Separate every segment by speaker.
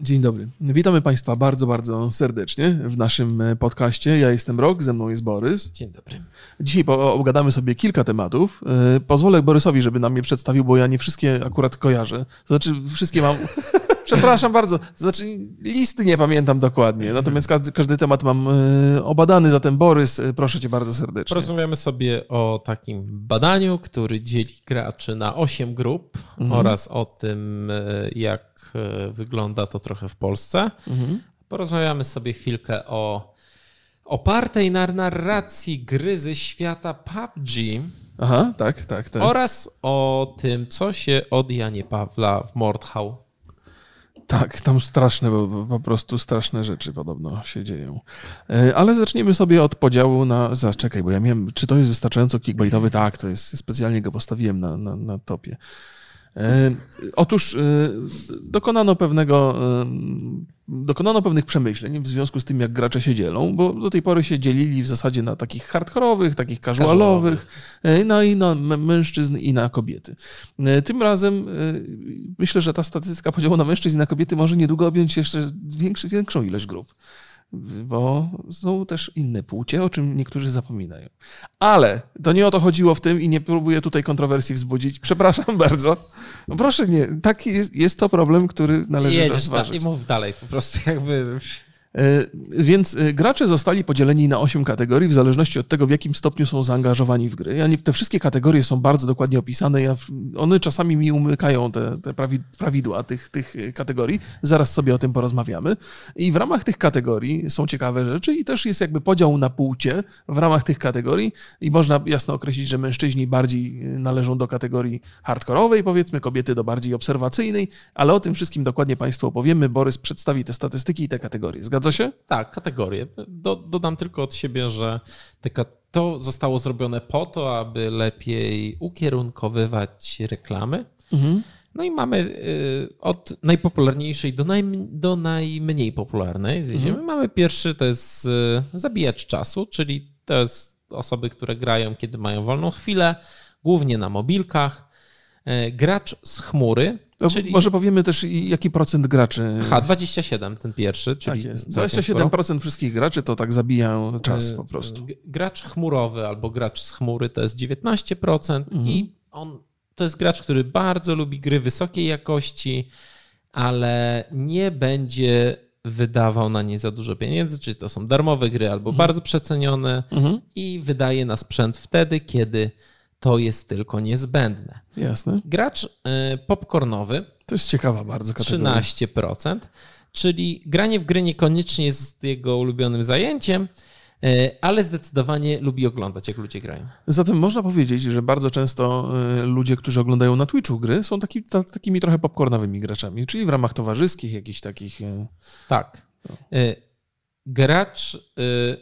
Speaker 1: Dzień dobry. Witamy Państwa bardzo, bardzo serdecznie w naszym e, podcaście. Ja jestem Rok, ze mną jest Borys.
Speaker 2: Dzień dobry.
Speaker 1: Dzisiaj obgadamy sobie kilka tematów. E, pozwolę Borysowi, żeby nam je przedstawił, bo ja nie wszystkie akurat kojarzę. To znaczy, wszystkie mam. Przepraszam bardzo. Znaczy, listy nie pamiętam dokładnie. Natomiast każdy, każdy temat mam e, obadany, zatem Borys, proszę cię bardzo serdecznie.
Speaker 2: Porozmawiamy sobie o takim badaniu, który dzieli graczy na 8 grup mhm. oraz o tym, jak wygląda to trochę w Polsce. Mhm. Porozmawiamy sobie chwilkę o opartej na narracji gry ze świata PUBG.
Speaker 1: Aha, tak, tak, tak.
Speaker 2: Oraz o tym, co się od Janie Pawla w Mordhau.
Speaker 1: Tak, tam straszne, bo po prostu straszne rzeczy podobno się dzieją. E, ale zaczniemy sobie od podziału na. Zaczekaj, bo ja miałem. Czy to jest wystarczająco clickbaitowy? Tak, to jest. Specjalnie go postawiłem na, na, na topie. E, otóż e, dokonano pewnego, e, dokonano pewnych przemyśleń w związku z tym, jak gracze się dzielą, bo do tej pory się dzielili w zasadzie na takich hardkorowych, takich casualowych, no i na mężczyzn i na kobiety. Tym razem myślę, że ta statystyka podziału na mężczyzn i na kobiety może niedługo objąć jeszcze większy, większą ilość grup bo są też inne płcie, o czym niektórzy zapominają. Ale to nie o to chodziło w tym i nie próbuję tutaj kontrowersji wzbudzić. Przepraszam bardzo. No proszę nie, taki jest, jest to problem, który należy Jedziesz rozważyć.
Speaker 2: I mów dalej, po prostu jakby...
Speaker 1: E, więc e, gracze zostali podzieleni na 8 kategorii w zależności od tego, w jakim stopniu są zaangażowani w gry. Ja nie, te wszystkie kategorie są bardzo dokładnie opisane. Ja, one czasami mi umykają te, te prawidła tych, tych kategorii. Zaraz sobie o tym porozmawiamy. I w ramach tych kategorii są ciekawe rzeczy i też jest jakby podział na płcie w ramach tych kategorii i można jasno określić, że mężczyźni bardziej należą do kategorii hardkorowej, powiedzmy, kobiety do bardziej obserwacyjnej, ale o tym wszystkim dokładnie Państwu opowiemy. Borys przedstawi te statystyki i te kategorie. Zgadza Zgadza się?
Speaker 2: Tak, kategorie. Do, dodam tylko od siebie, że te, to zostało zrobione po to, aby lepiej ukierunkowywać reklamy. Mhm. No i mamy y, od najpopularniejszej do, naj, do najmniej popularnej zjedziemy. Mhm. Mamy pierwszy, to jest y, zabijacz czasu, czyli to jest osoby, które grają, kiedy mają wolną chwilę, głównie na mobilkach. Y, gracz z chmury,
Speaker 1: Czyli... Może powiemy też, jaki procent graczy.
Speaker 2: Aha, 27 ten pierwszy, czyli. Tak
Speaker 1: jest. 27% wszystkich graczy to tak zabijają czas po prostu.
Speaker 2: Gracz chmurowy albo gracz z chmury to jest 19% mhm. i on to jest gracz, który bardzo lubi gry wysokiej jakości, ale nie będzie wydawał na nie za dużo pieniędzy, czyli to są darmowe gry albo mhm. bardzo przecenione mhm. i wydaje na sprzęt wtedy, kiedy to jest tylko niezbędne.
Speaker 1: Jasne.
Speaker 2: Gracz y, popcornowy.
Speaker 1: To jest ciekawa bardzo kategoria.
Speaker 2: 13%, czyli granie w gry niekoniecznie jest jego ulubionym zajęciem, y, ale zdecydowanie lubi oglądać, jak ludzie grają.
Speaker 1: Zatem można powiedzieć, że bardzo często y, ludzie, którzy oglądają na Twitchu gry, są taki, ta, takimi trochę popcornowymi graczami, czyli w ramach towarzyskich, jakichś takich.
Speaker 2: Tak. Gracz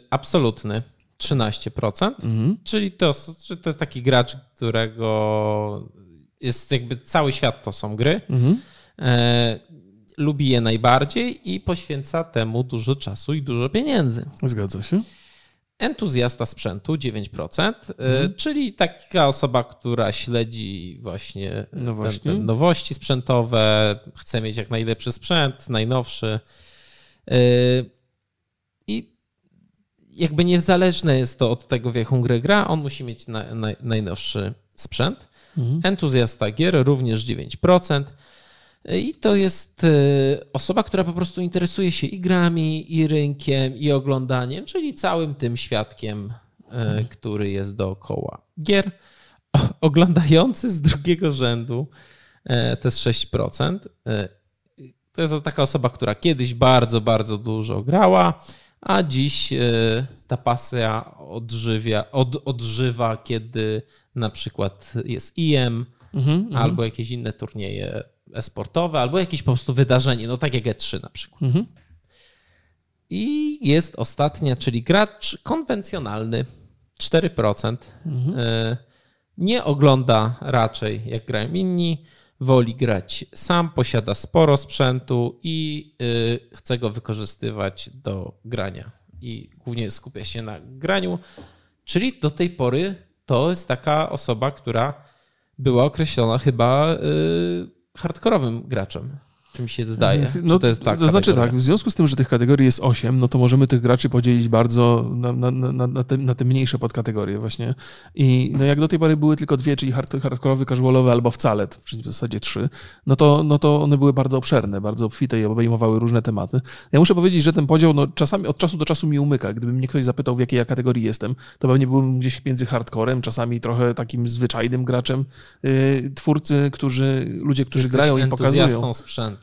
Speaker 2: absolutny 13%, mhm. czyli to, to jest taki gracz, którego jest jakby cały świat to są gry. Mhm. E, lubi je najbardziej i poświęca temu dużo czasu i dużo pieniędzy.
Speaker 1: Zgadza się.
Speaker 2: Entuzjasta sprzętu 9%, e, mhm. czyli taka osoba, która śledzi właśnie, no właśnie. Ten, ten nowości sprzętowe, chce mieć jak najlepszy sprzęt, najnowszy. E, jakby niezależne jest to od tego, w jaką grę gra, on musi mieć na, na, najnowszy sprzęt. Mhm. Entuzjasta gier również 9%. I to jest e, osoba, która po prostu interesuje się i grami, i rynkiem, i oglądaniem, czyli całym tym świadkiem, e, mhm. który jest dookoła gier. Oglądający z drugiego rzędu e, to jest 6%. To jest taka osoba, która kiedyś bardzo, bardzo dużo grała, a dziś e, ta pasja odżywia, od, odżywa, kiedy na przykład jest IM mhm, mhm, albo jakieś inne turnieje esportowe, albo jakieś po prostu wydarzenie, no tak jak E3 na przykład. Mhm. I jest ostatnia, czyli gracz konwencjonalny, 4%. Mhm. E, nie ogląda raczej jak grają inni, woli grać sam, posiada sporo sprzętu i y, chce go wykorzystywać do grania. I głównie skupia się na graniu. Czyli do tej pory to jest taka osoba, która była określona chyba y, hardkorowym graczem. Czy mi się zdaje? No, to jest tak.
Speaker 1: To znaczy tak, w związku z tym, że tych kategorii jest 8, no to możemy tych graczy podzielić bardzo na, na, na, na, te, na te mniejsze podkategorie właśnie. I no jak do tej pory były tylko dwie, czyli hard, hardkorowy, casualowy albo wcale, czyli w zasadzie trzy, no to, no to one były bardzo obszerne, bardzo obfite i obejmowały różne tematy. Ja muszę powiedzieć, że ten podział no, czasami od czasu do czasu mi umyka. Gdyby mnie ktoś zapytał, w jakiej ja kategorii jestem, to pewnie byłbym gdzieś między hardcorem, czasami trochę takim zwyczajnym graczem. Yy, twórcy, którzy, ludzie, którzy Jesteś grają i pokazują.
Speaker 2: sprzętu.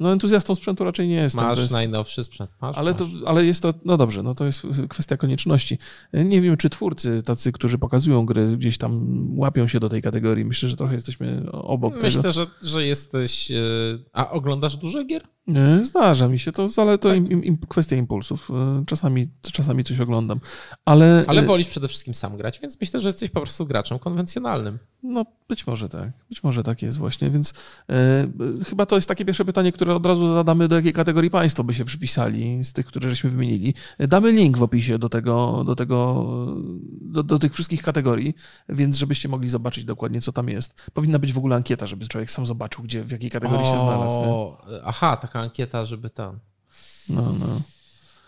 Speaker 1: No entuzjastą sprzętu raczej nie jestem.
Speaker 2: Masz
Speaker 1: jest...
Speaker 2: najnowszy sprzęt, masz,
Speaker 1: ale,
Speaker 2: masz.
Speaker 1: To, ale jest to, no dobrze, no to jest kwestia konieczności. Nie wiem, czy twórcy tacy, którzy pokazują gry, gdzieś tam łapią się do tej kategorii. Myślę, że trochę jesteśmy obok
Speaker 2: Myślę,
Speaker 1: tego.
Speaker 2: Że, że jesteś... E, a oglądasz dużo gier?
Speaker 1: Zdarza mi się to, ale to tak. im, im, kwestia impulsów. E, czasami, czasami coś oglądam. Ale,
Speaker 2: ale wolisz przede wszystkim sam grać, więc myślę, że jesteś po prostu graczem konwencjonalnym.
Speaker 1: No, być może tak. Być może tak jest właśnie, więc e, chyba to jest takie pierwsze pytanie, które od razu zadamy, do jakiej kategorii państwo by się przypisali z tych, które żeśmy wymienili. Damy link w opisie do tego, do tego, do, do tych wszystkich kategorii, więc żebyście mogli zobaczyć dokładnie, co tam jest. Powinna być w ogóle ankieta, żeby człowiek sam zobaczył, gdzie, w jakiej kategorii o, się znalazł. Nie?
Speaker 2: Aha, taka ankieta, żeby tam.
Speaker 1: No, no.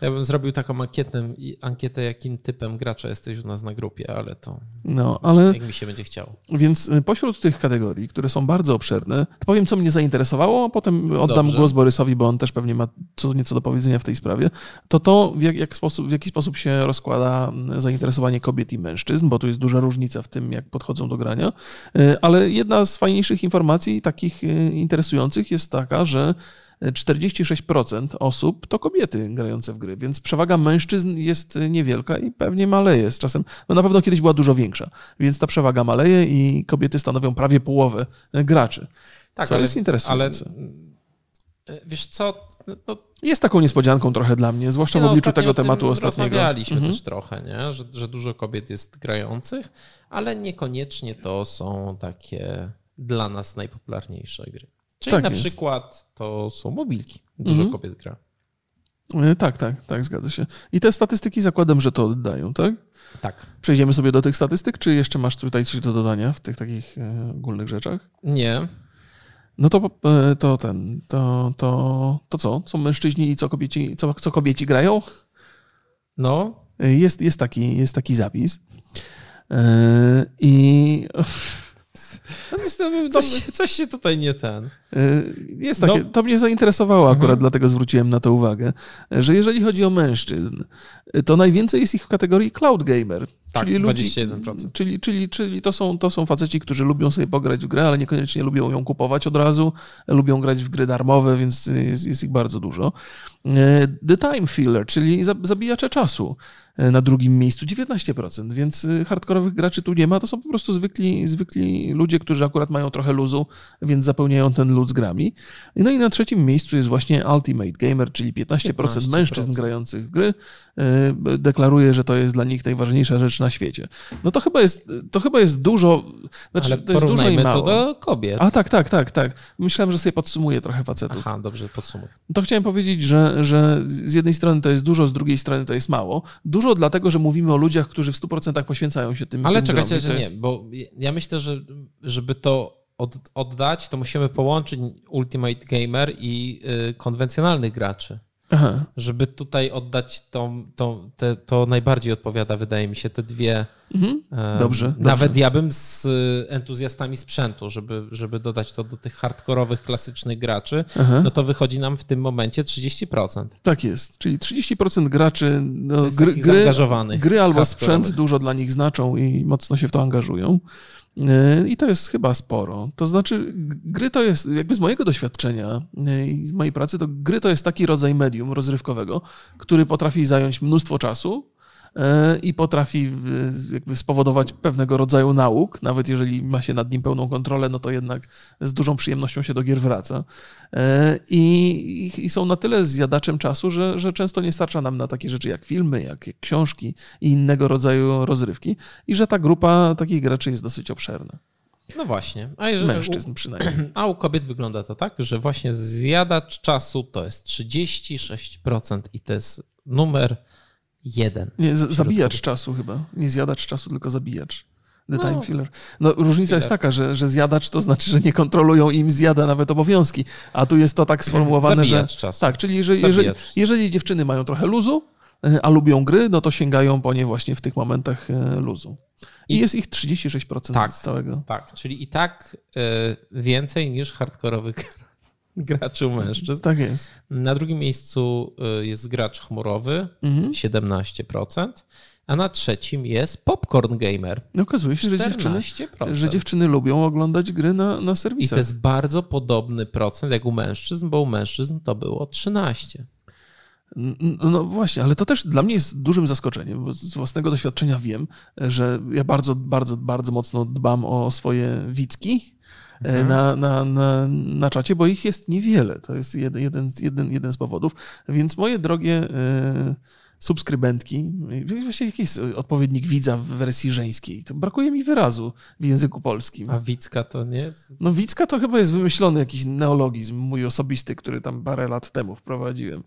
Speaker 2: Ja bym zrobił taką ankietę, ankietę, jakim typem gracza jesteś u nas na grupie, ale to
Speaker 1: no, ale,
Speaker 2: jak mi się będzie chciało.
Speaker 1: Więc y, pośród tych kategorii, które są bardzo obszerne, to powiem, co mnie zainteresowało, a potem oddam Dobrze. głos Borysowi, bo on też pewnie ma co nieco do powiedzenia w tej sprawie, to to, w, jak, jak sposób, w jaki sposób się rozkłada mm, zainteresowanie kobiet i mężczyzn, bo tu jest duża różnica w tym, jak podchodzą do grania, y, ale jedna z fajniejszych informacji, takich y, interesujących, jest taka, że 46% osób to kobiety grające w gry, więc przewaga mężczyzn jest niewielka i pewnie maleje z czasem. No na pewno kiedyś była dużo większa, więc ta przewaga maleje i kobiety stanowią prawie połowę graczy. Tak, co ale, jest interesujące.
Speaker 2: Ale wiesz co,
Speaker 1: no, jest taką niespodzianką trochę dla mnie, zwłaszcza w obliczu tego tematu ostatniego.
Speaker 2: Rozmawialiśmy mhm. też trochę, nie? Że, że dużo kobiet jest grających, ale niekoniecznie to są takie dla nas najpopularniejsze gry. Czyli tak na jest. przykład to są mobilki. Dużo mhm. kobiet gra.
Speaker 1: E, tak, tak, tak, zgadza się. I te statystyki zakładam, że to oddają, tak?
Speaker 2: Tak.
Speaker 1: Przejdziemy sobie do tych statystyk, czy jeszcze masz tutaj coś do dodania w tych takich e, ogólnych rzeczach?
Speaker 2: Nie.
Speaker 1: No to, e, to ten, to, to, to co? Są mężczyźni i co kobieci, co, co kobieci grają?
Speaker 2: No.
Speaker 1: Jest, jest, taki, jest taki zapis. I
Speaker 2: no, coś, coś się tutaj nie ten.
Speaker 1: Y, jest takie, no. to mnie zainteresowało akurat, mhm. dlatego zwróciłem na to uwagę, że jeżeli chodzi o mężczyzn, to najwięcej jest ich w kategorii cloud gamer.
Speaker 2: Tak, czyli 21%.
Speaker 1: Ludzi, czyli czyli, czyli to, są, to są faceci, którzy lubią sobie pograć w grę, ale niekoniecznie lubią ją kupować od razu, lubią grać w gry darmowe, więc jest, jest ich bardzo dużo. Y, The Time Filler, czyli zabijacze czasu. E, na drugim miejscu 19%, więc y, hardkorowych graczy tu nie ma. To są po prostu zwykli, zwykli ludzie, którzy akurat mają trochę luzu, więc zapełniają ten lud z grami. No i na trzecim miejscu jest właśnie Ultimate Gamer, czyli 15%, 15%. mężczyzn grających w gry e, deklaruje, że to jest dla nich najważniejsza rzecz na świecie. No to chyba jest, to chyba jest dużo, znaczy
Speaker 2: Ale
Speaker 1: to jest dużo i mało.
Speaker 2: to do kobiet.
Speaker 1: A tak, tak, tak, tak. Myślałem, że sobie podsumuję trochę facetów.
Speaker 2: Aha, dobrze, podsumuj.
Speaker 1: To chciałem powiedzieć, że, że z jednej strony to jest dużo, z drugiej strony to jest mało. Dużo Dużo dlatego, że mówimy o ludziach, którzy w 100% poświęcają się tym.
Speaker 2: Ale
Speaker 1: tym
Speaker 2: czekajcie,
Speaker 1: że
Speaker 2: jest... nie, bo ja myślę, że żeby to oddać, to musimy połączyć Ultimate Gamer i y, konwencjonalnych graczy. Aha. Żeby tutaj oddać tą, tą, te, to najbardziej odpowiada, wydaje mi się, te dwie. Mhm.
Speaker 1: Dobrze.
Speaker 2: Nawet
Speaker 1: dobrze.
Speaker 2: ja bym z entuzjastami sprzętu, żeby, żeby dodać to do tych hardkorowych, klasycznych graczy, Aha. no to wychodzi nam w tym momencie 30%.
Speaker 1: Tak jest. Czyli 30% graczy, no,
Speaker 2: gry, gry, zaangażowanych.
Speaker 1: Gry albo sprzęt dużo dla nich znaczą i mocno się w to angażują. E, I to jest chyba sporo. To znaczy, gry to jest, jakby z mojego doświadczenia e, i z mojej pracy, to gry to jest taki rodzaj medium rozrywkowego, który potrafi zająć mnóstwo czasu, i potrafi jakby spowodować pewnego rodzaju nauk, nawet jeżeli ma się nad nim pełną kontrolę, no to jednak z dużą przyjemnością się do gier wraca. E, I, i są na tyle zjadaczem czasu, że, że często nie starcza nam na takie rzeczy jak filmy, jak, jak książki i innego rodzaju rozrywki i że ta grupa takich graczy jest dosyć obszerna.
Speaker 2: No właśnie.
Speaker 1: A jeżeli, Mężczyzn u, przynajmniej.
Speaker 2: A u kobiet wygląda to tak, że właśnie zjadacz czasu to jest 36% i to jest numer jeden.
Speaker 1: Nie, zabijacz czasu chyba. Nie zjadacz czasu, tylko zabijacz. The no. time filler. No, różnica filler. jest taka, że, że zjadacz to znaczy, że nie kontrolują im zjada nawet obowiązki, a tu jest to tak sformułowane,
Speaker 2: Zabijacz
Speaker 1: że...
Speaker 2: Czasu.
Speaker 1: Tak, czyli jeżeli, jeżeli, jeżeli dziewczyny mają trochę luzu, e, a lubią gry, no to sięgają po nie właśnie w tych momentach e, luzu. I, I jest ich 36% tak, z całego.
Speaker 2: Tak, czyli i tak y, więcej niż hardkorowych graczy mężczyzn.
Speaker 1: Tak jest.
Speaker 2: Na drugim miejscu jest gracz chmurowy, mhm. 17% a na trzecim jest Popcorn Gamer.
Speaker 1: No okazuje się, że dziewczyny, że dziewczyny lubią oglądać gry na, na serwisach.
Speaker 2: I to jest bardzo podobny procent jak u mężczyzn, bo u mężczyzn to było 13.
Speaker 1: No właśnie, ale to też dla mnie jest dużym zaskoczeniem, bo z własnego doświadczenia wiem, że ja bardzo, bardzo, bardzo mocno dbam o swoje wicki e, mhm. na, na, na, na czacie, bo ich jest niewiele. To jest jeden, jeden, jeden, jeden z powodów. Więc moje drogie. Yy, subskrybentki, właśnie jakiś odpowiednik widza w wersji żeńskiej. To brakuje mi wyrazu w języku polskim.
Speaker 2: A wicka to nie jest?
Speaker 1: No wicka to chyba jest wymyślony jakiś neologizm mój osobisty, który tam parę lat temu wprowadziłem.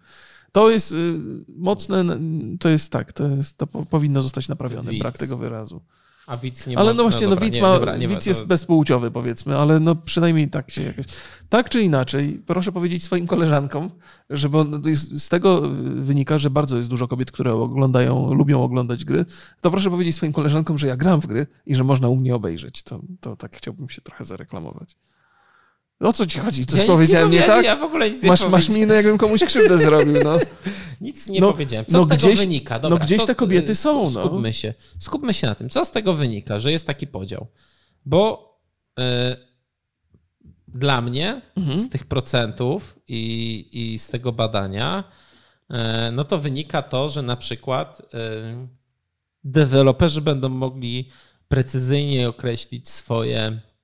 Speaker 1: To jest y, mocne, to jest tak, to, jest, to powinno zostać naprawione, Wic. brak tego wyrazu.
Speaker 2: A widz nie
Speaker 1: Ale no właśnie, no, dobra, no widz, ma, nie, dobra, nie widz jest bezpłciowy powiedzmy, ale no przynajmniej tak się jakoś... Tak czy inaczej, proszę powiedzieć swoim koleżankom, że bo z tego wynika, że bardzo jest dużo kobiet, które oglądają, lubią oglądać gry, to proszę powiedzieć swoim koleżankom, że ja gram w gry i że można u mnie obejrzeć. To, to tak chciałbym się trochę zareklamować. O co ci chodzi? Coś ja powiedziałem nie, nie tak?
Speaker 2: Ja w ogóle nic nie
Speaker 1: masz, masz minę, jakbym komuś krzywdę zrobił. No.
Speaker 2: Nic nie no, powiedziałem. Co no z tego gdzieś, wynika? Dobra,
Speaker 1: no gdzieś
Speaker 2: co,
Speaker 1: te kobiety są.
Speaker 2: No. Skupmy się. Skupmy się na tym. Co z tego wynika, że jest taki podział? Bo y, dla mnie mhm. z tych procentów i, i z tego badania, y, no to wynika to, że na przykład y, deweloperzy będą mogli precyzyjnie określić swoje E,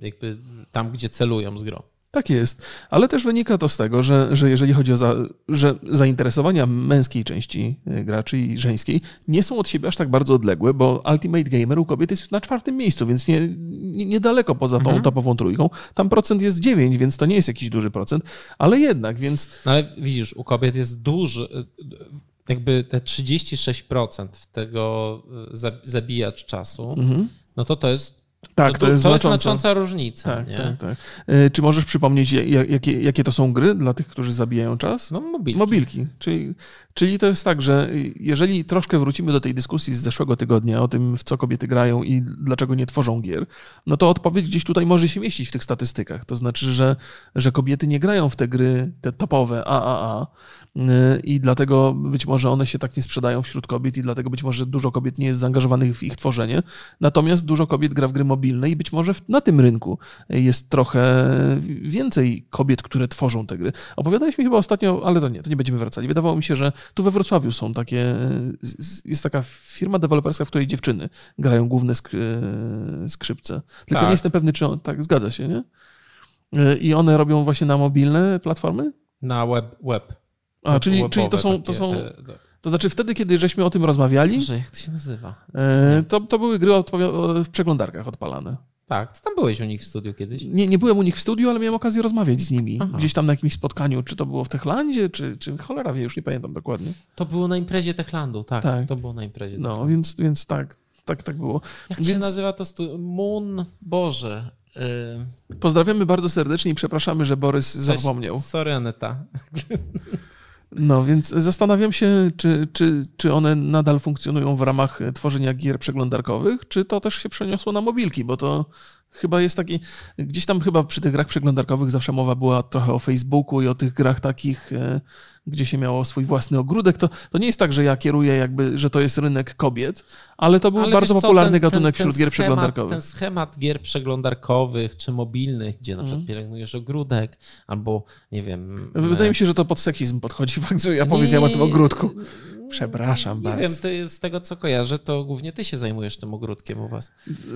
Speaker 2: jakby tam, gdzie celują z grą.
Speaker 1: Tak jest, ale też wynika to z tego, że, że jeżeli chodzi o za, że zainteresowania męskiej części e, graczy i żeńskiej nie są od siebie aż tak bardzo odległe, bo Ultimate Gamer u kobiet jest na czwartym miejscu, więc nie, nie, niedaleko poza tą mhm. topową trójką. Tam procent jest 9, więc to nie jest jakiś duży procent, ale jednak, więc...
Speaker 2: No ale widzisz, u kobiet jest duży, jakby te 36% tego e, zabijacz czasu, mhm. no to to jest
Speaker 1: tak, to, to, jest,
Speaker 2: to
Speaker 1: znacząca.
Speaker 2: jest znacząca różnica.
Speaker 1: Tak, tak, tak. Czy możesz przypomnieć, jakie, jakie to są gry dla tych, którzy zabijają czas?
Speaker 2: No, mobilki.
Speaker 1: Mobilki. Czyli, czyli to jest tak, że jeżeli troszkę wrócimy do tej dyskusji z zeszłego tygodnia o tym, w co kobiety grają i dlaczego nie tworzą gier, no to odpowiedź gdzieś tutaj może się mieścić w tych statystykach. To znaczy, że, że kobiety nie grają w te gry, te topowe AAA, i dlatego być może one się tak nie sprzedają wśród kobiet i dlatego być może dużo kobiet nie jest zaangażowanych w ich tworzenie. Natomiast dużo kobiet gra w gry mobilne i być może na tym rynku jest trochę więcej kobiet, które tworzą te gry. Opowiadaliśmy chyba ostatnio, ale to nie, to nie będziemy wracali. Wydawało mi się, że tu we Wrocławiu są takie, jest taka firma deweloperska, w której dziewczyny grają główne skrzypce. Tylko tak. nie jestem pewny, czy on, tak, zgadza się, nie? I one robią właśnie na mobilne platformy?
Speaker 2: Na web. web.
Speaker 1: A, czyli, czyli to są. To, są e, to znaczy wtedy, kiedy żeśmy o tym rozmawiali.
Speaker 2: Boże, jak to się nazywa?
Speaker 1: E, to, to były gry w przeglądarkach odpalane.
Speaker 2: Tak, ty tam byłeś u nich w studiu kiedyś?
Speaker 1: Nie, nie byłem u nich w studiu, ale miałem okazję rozmawiać z nimi. Aha. Gdzieś tam na jakimś spotkaniu, czy to było w Techlandzie, czy, czy cholera wie, już nie pamiętam dokładnie.
Speaker 2: To było na imprezie Techlandu, tak. tak. To było na imprezie.
Speaker 1: No, więc, więc tak, tak, tak było.
Speaker 2: Jak
Speaker 1: więc...
Speaker 2: się nazywa to studio? Moon, Boże.
Speaker 1: Yy... Pozdrawiamy bardzo serdecznie i przepraszamy, że Borys zapomniał.
Speaker 2: Sorry, Aneta.
Speaker 1: No więc zastanawiam się, czy, czy, czy one nadal funkcjonują w ramach tworzenia gier przeglądarkowych, czy to też się przeniosło na mobilki, bo to chyba jest taki, gdzieś tam chyba przy tych grach przeglądarkowych zawsze mowa była trochę o Facebooku i o tych grach takich e, gdzie się miało swój własny ogródek, to, to nie jest tak, że ja kieruję jakby, że to jest rynek kobiet, ale to był ale bardzo popularny ten, gatunek ten, wśród ten gier schemat, przeglądarkowych.
Speaker 2: Ten schemat gier przeglądarkowych czy mobilnych, gdzie na przykład mm. pielęgnujesz ogródek albo nie wiem...
Speaker 1: Wydaje e, mi się, że to pod seksizm podchodzi fakt, że ja nie, powiedziałem o tym ogródku. Przepraszam
Speaker 2: nie
Speaker 1: bardzo.
Speaker 2: Wiem, ty, z tego co kojarzę, to głównie ty się zajmujesz tym ogródkiem u was.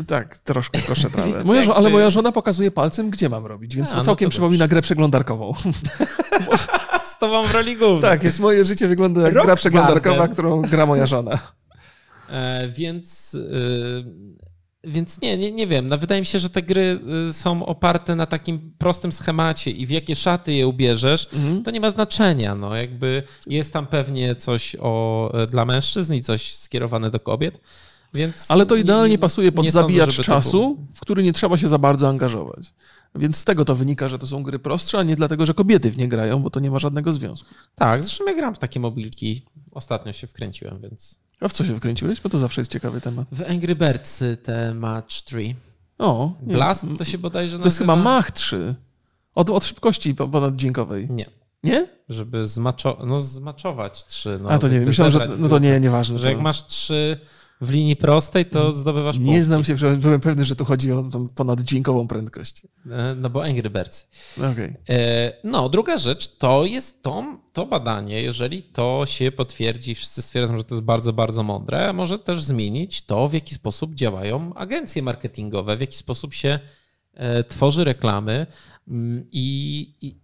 Speaker 1: Tak, troszkę koszę trawę. Moja, ale moja żona pokazuje palcem, gdzie mam robić, więc A, to no całkiem to przypomina grę przeglądarkową.
Speaker 2: z tobą w roli głównej.
Speaker 1: Tak, jest moje życie wygląda jak Rock gra przeglądarkowa, Garden. którą gra moja żona.
Speaker 2: E, więc... Więc nie, nie, nie wiem. No, wydaje mi się, że te gry y, są oparte na takim prostym schemacie i w jakie szaty je ubierzesz, mhm. to nie ma znaczenia. No, jakby jest tam pewnie coś o, dla mężczyzn i coś skierowane do kobiet,
Speaker 1: Więc Ale to idealnie nie, pasuje pod zabijacz sądzę, czasu, w który nie trzeba się za bardzo angażować. Więc z tego to wynika, że to są gry prostsze, a nie dlatego, że kobiety w nie grają, bo to nie ma żadnego związku.
Speaker 2: Tak, zresztą ja gram w takie mobilki. Ostatnio się wkręciłem, więc...
Speaker 1: A w co się wkręciłeś? Bo to zawsze jest ciekawy temat.
Speaker 2: W Angry Birds te Match 3.
Speaker 1: O.
Speaker 2: Blast to się bodajże
Speaker 1: nazywa? To jest chyba Mach 3. Od, od szybkości ponaddźwiękowej.
Speaker 2: Nie.
Speaker 1: Nie?
Speaker 2: Żeby zmaczo no, zmaczować trzy. No,
Speaker 1: A to nie wiem, myślałem, że no to nie, nieważne.
Speaker 2: Że jak masz trzy w linii prostej, to mm. zdobywasz
Speaker 1: Nie punkty. znam się, byłem pewny, że tu chodzi o tą ponaddźwiękową prędkość.
Speaker 2: E, no bo Angry Birds.
Speaker 1: Okay.
Speaker 2: E, no, druga rzecz to jest to, to badanie, jeżeli to się potwierdzi, wszyscy stwierdzą, że to jest bardzo, bardzo mądre, może też zmienić to, w jaki sposób działają agencje marketingowe, w jaki sposób się e, tworzy reklamy mm, i, i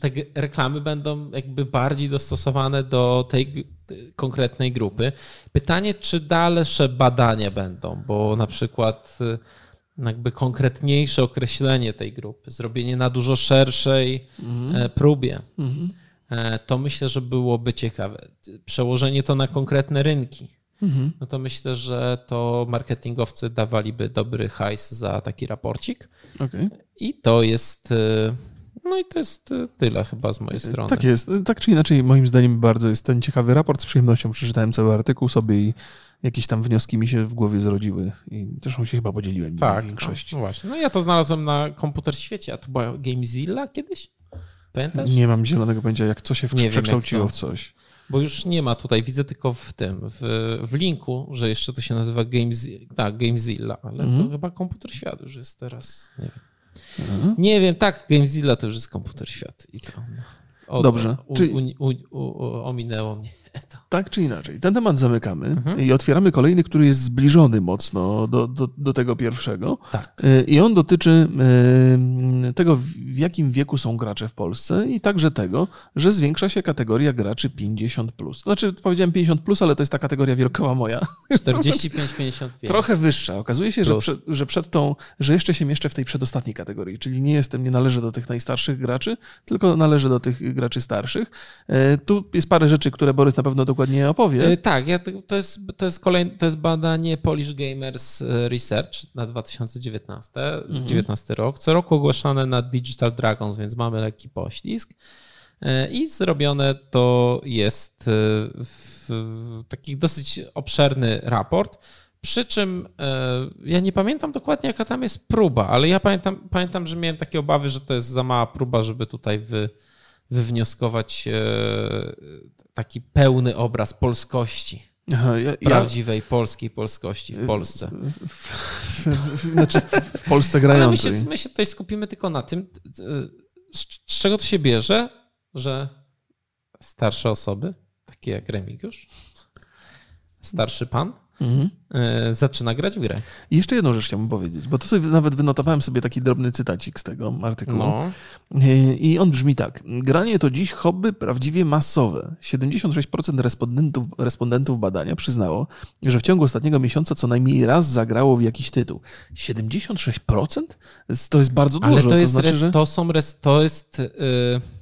Speaker 2: te reklamy będą jakby bardziej dostosowane do tej konkretnej grupy. Pytanie, czy dalsze badania będą, bo na przykład y, jakby konkretniejsze określenie tej grupy, zrobienie na dużo szerszej mhm. próbie, mhm. to myślę, że byłoby ciekawe. Przełożenie to na konkretne rynki. Mhm. No to myślę, że to marketingowcy dawaliby dobry hajs za taki raporcik. Okay. I to jest y, no i to jest e, tyle chyba z mojej strony.
Speaker 1: Tak jest. Tak czy inaczej, moim zdaniem bardzo jest ten ciekawy raport. Z przyjemnością przeczytałem cały artykuł sobie i jakieś tam wnioski mi się w głowie zrodziły. I zresztą się chyba podzieliłem tak, w większości.
Speaker 2: No, właśnie. No ja to znalazłem na komputer świecie, a to była Gamezilla kiedyś? Pamiętasz?
Speaker 1: Nie mam zielonego pojęcia, jak co się przekształciło wiem, w coś.
Speaker 2: Bo już nie ma tutaj, widzę tylko w tym, w, w linku, że jeszcze to się nazywa Gamezilla, tak, Gamezilla, ale mm -hmm. to mhm. chyba komputer świat już jest teraz, nie wiem. Mhm. Nie wiem, tak, Gamezilla to już jest komputer świat i to.
Speaker 1: Dobrze.
Speaker 2: U, u, u, ominęło mnie. To.
Speaker 1: Tak czy inaczej, ten temat zamykamy mhm. i otwieramy kolejny, który jest zbliżony mocno do, do, do tego pierwszego.
Speaker 2: Tak.
Speaker 1: E, I on dotyczy e, tego, w jakim wieku są gracze w Polsce i także tego, że zwiększa się kategoria graczy 50. Znaczy, powiedziałem 50, ale to jest ta kategoria wielkowa moja.
Speaker 2: 45-55.
Speaker 1: Trochę wyższa. Okazuje się, że przed, że przed tą, że jeszcze się mieszczę w tej przedostatniej kategorii, czyli nie jestem, nie należę do tych najstarszych graczy, tylko należę do tych graczy starszych. E, tu jest parę rzeczy, które Borys na pewno dokładnie opowie. E,
Speaker 2: tak, ja, to, jest, to, jest kolejne, to jest badanie Polish Gamers e, Research na 2019 mhm. 19 rok. Co roku ogłaszane na Digital Dragons, więc mamy lekki poślizg. E, I zrobione to jest w, w taki dosyć obszerny raport. Przy czym ja nie pamiętam dokładnie, jaka tam jest próba, ale ja pamiętam, pamiętam, że miałem takie obawy, że to jest za mała próba, żeby tutaj wy, wywnioskować taki pełny obraz polskości. Aha, ja, prawdziwej ja... polskiej polskości w Polsce.
Speaker 1: Znaczy w Polsce grającej.
Speaker 2: My się, my się tutaj skupimy tylko na tym, z czego to się bierze, że starsze osoby, takie jak Remigiusz, starszy pan, mhm. E, zaczyna grać w grę.
Speaker 1: I jeszcze jedną rzecz chciałbym powiedzieć, bo to sobie nawet wynotowałem sobie taki drobny cytacik z tego artykułu. No. E, I on brzmi tak. Granie to dziś hobby prawdziwie masowe. 76% respondentów, respondentów badania przyznało, że w ciągu ostatniego miesiąca co najmniej raz zagrało w jakiś tytuł. 76%? To jest bardzo dużo.
Speaker 2: Ale to, jest, to, znaczy, res, to są, res, to jest... Yy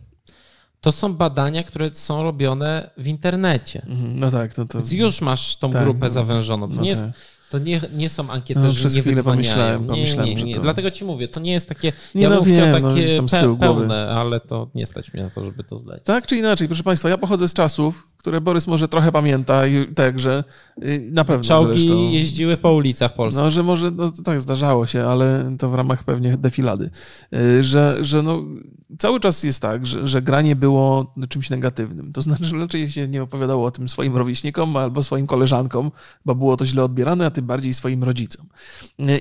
Speaker 2: to są badania, które są robione w internecie.
Speaker 1: Mhm, no tak. No to...
Speaker 2: Więc już masz tą tak, grupę no, zawężoną. To no nie jest, tak. To nie, nie są ankieterzy, no, nie wydzwaniają. Pomyślałem, pomyślałem, nie, nie, nie. To... Dlatego ci mówię, to nie jest takie, nie ja no, bym wiem, chciał no, takie no, pe pełne, ale to nie stać mnie na to, żeby to zlecić.
Speaker 1: Tak czy inaczej, proszę Państwa, ja pochodzę z czasów, które Borys może trochę pamięta i także y, na pewno
Speaker 2: Czołgi
Speaker 1: zresztą.
Speaker 2: jeździły po ulicach Polski.
Speaker 1: No, że może, no tak zdarzało się, ale to w ramach pewnie defilady, y, że, że no, cały czas jest tak, że, że granie było czymś negatywnym. To znaczy, że raczej się nie opowiadało o tym swoim rówieśnikom albo swoim koleżankom, bo było to źle odbierane, a tym bardziej swoim rodzicom.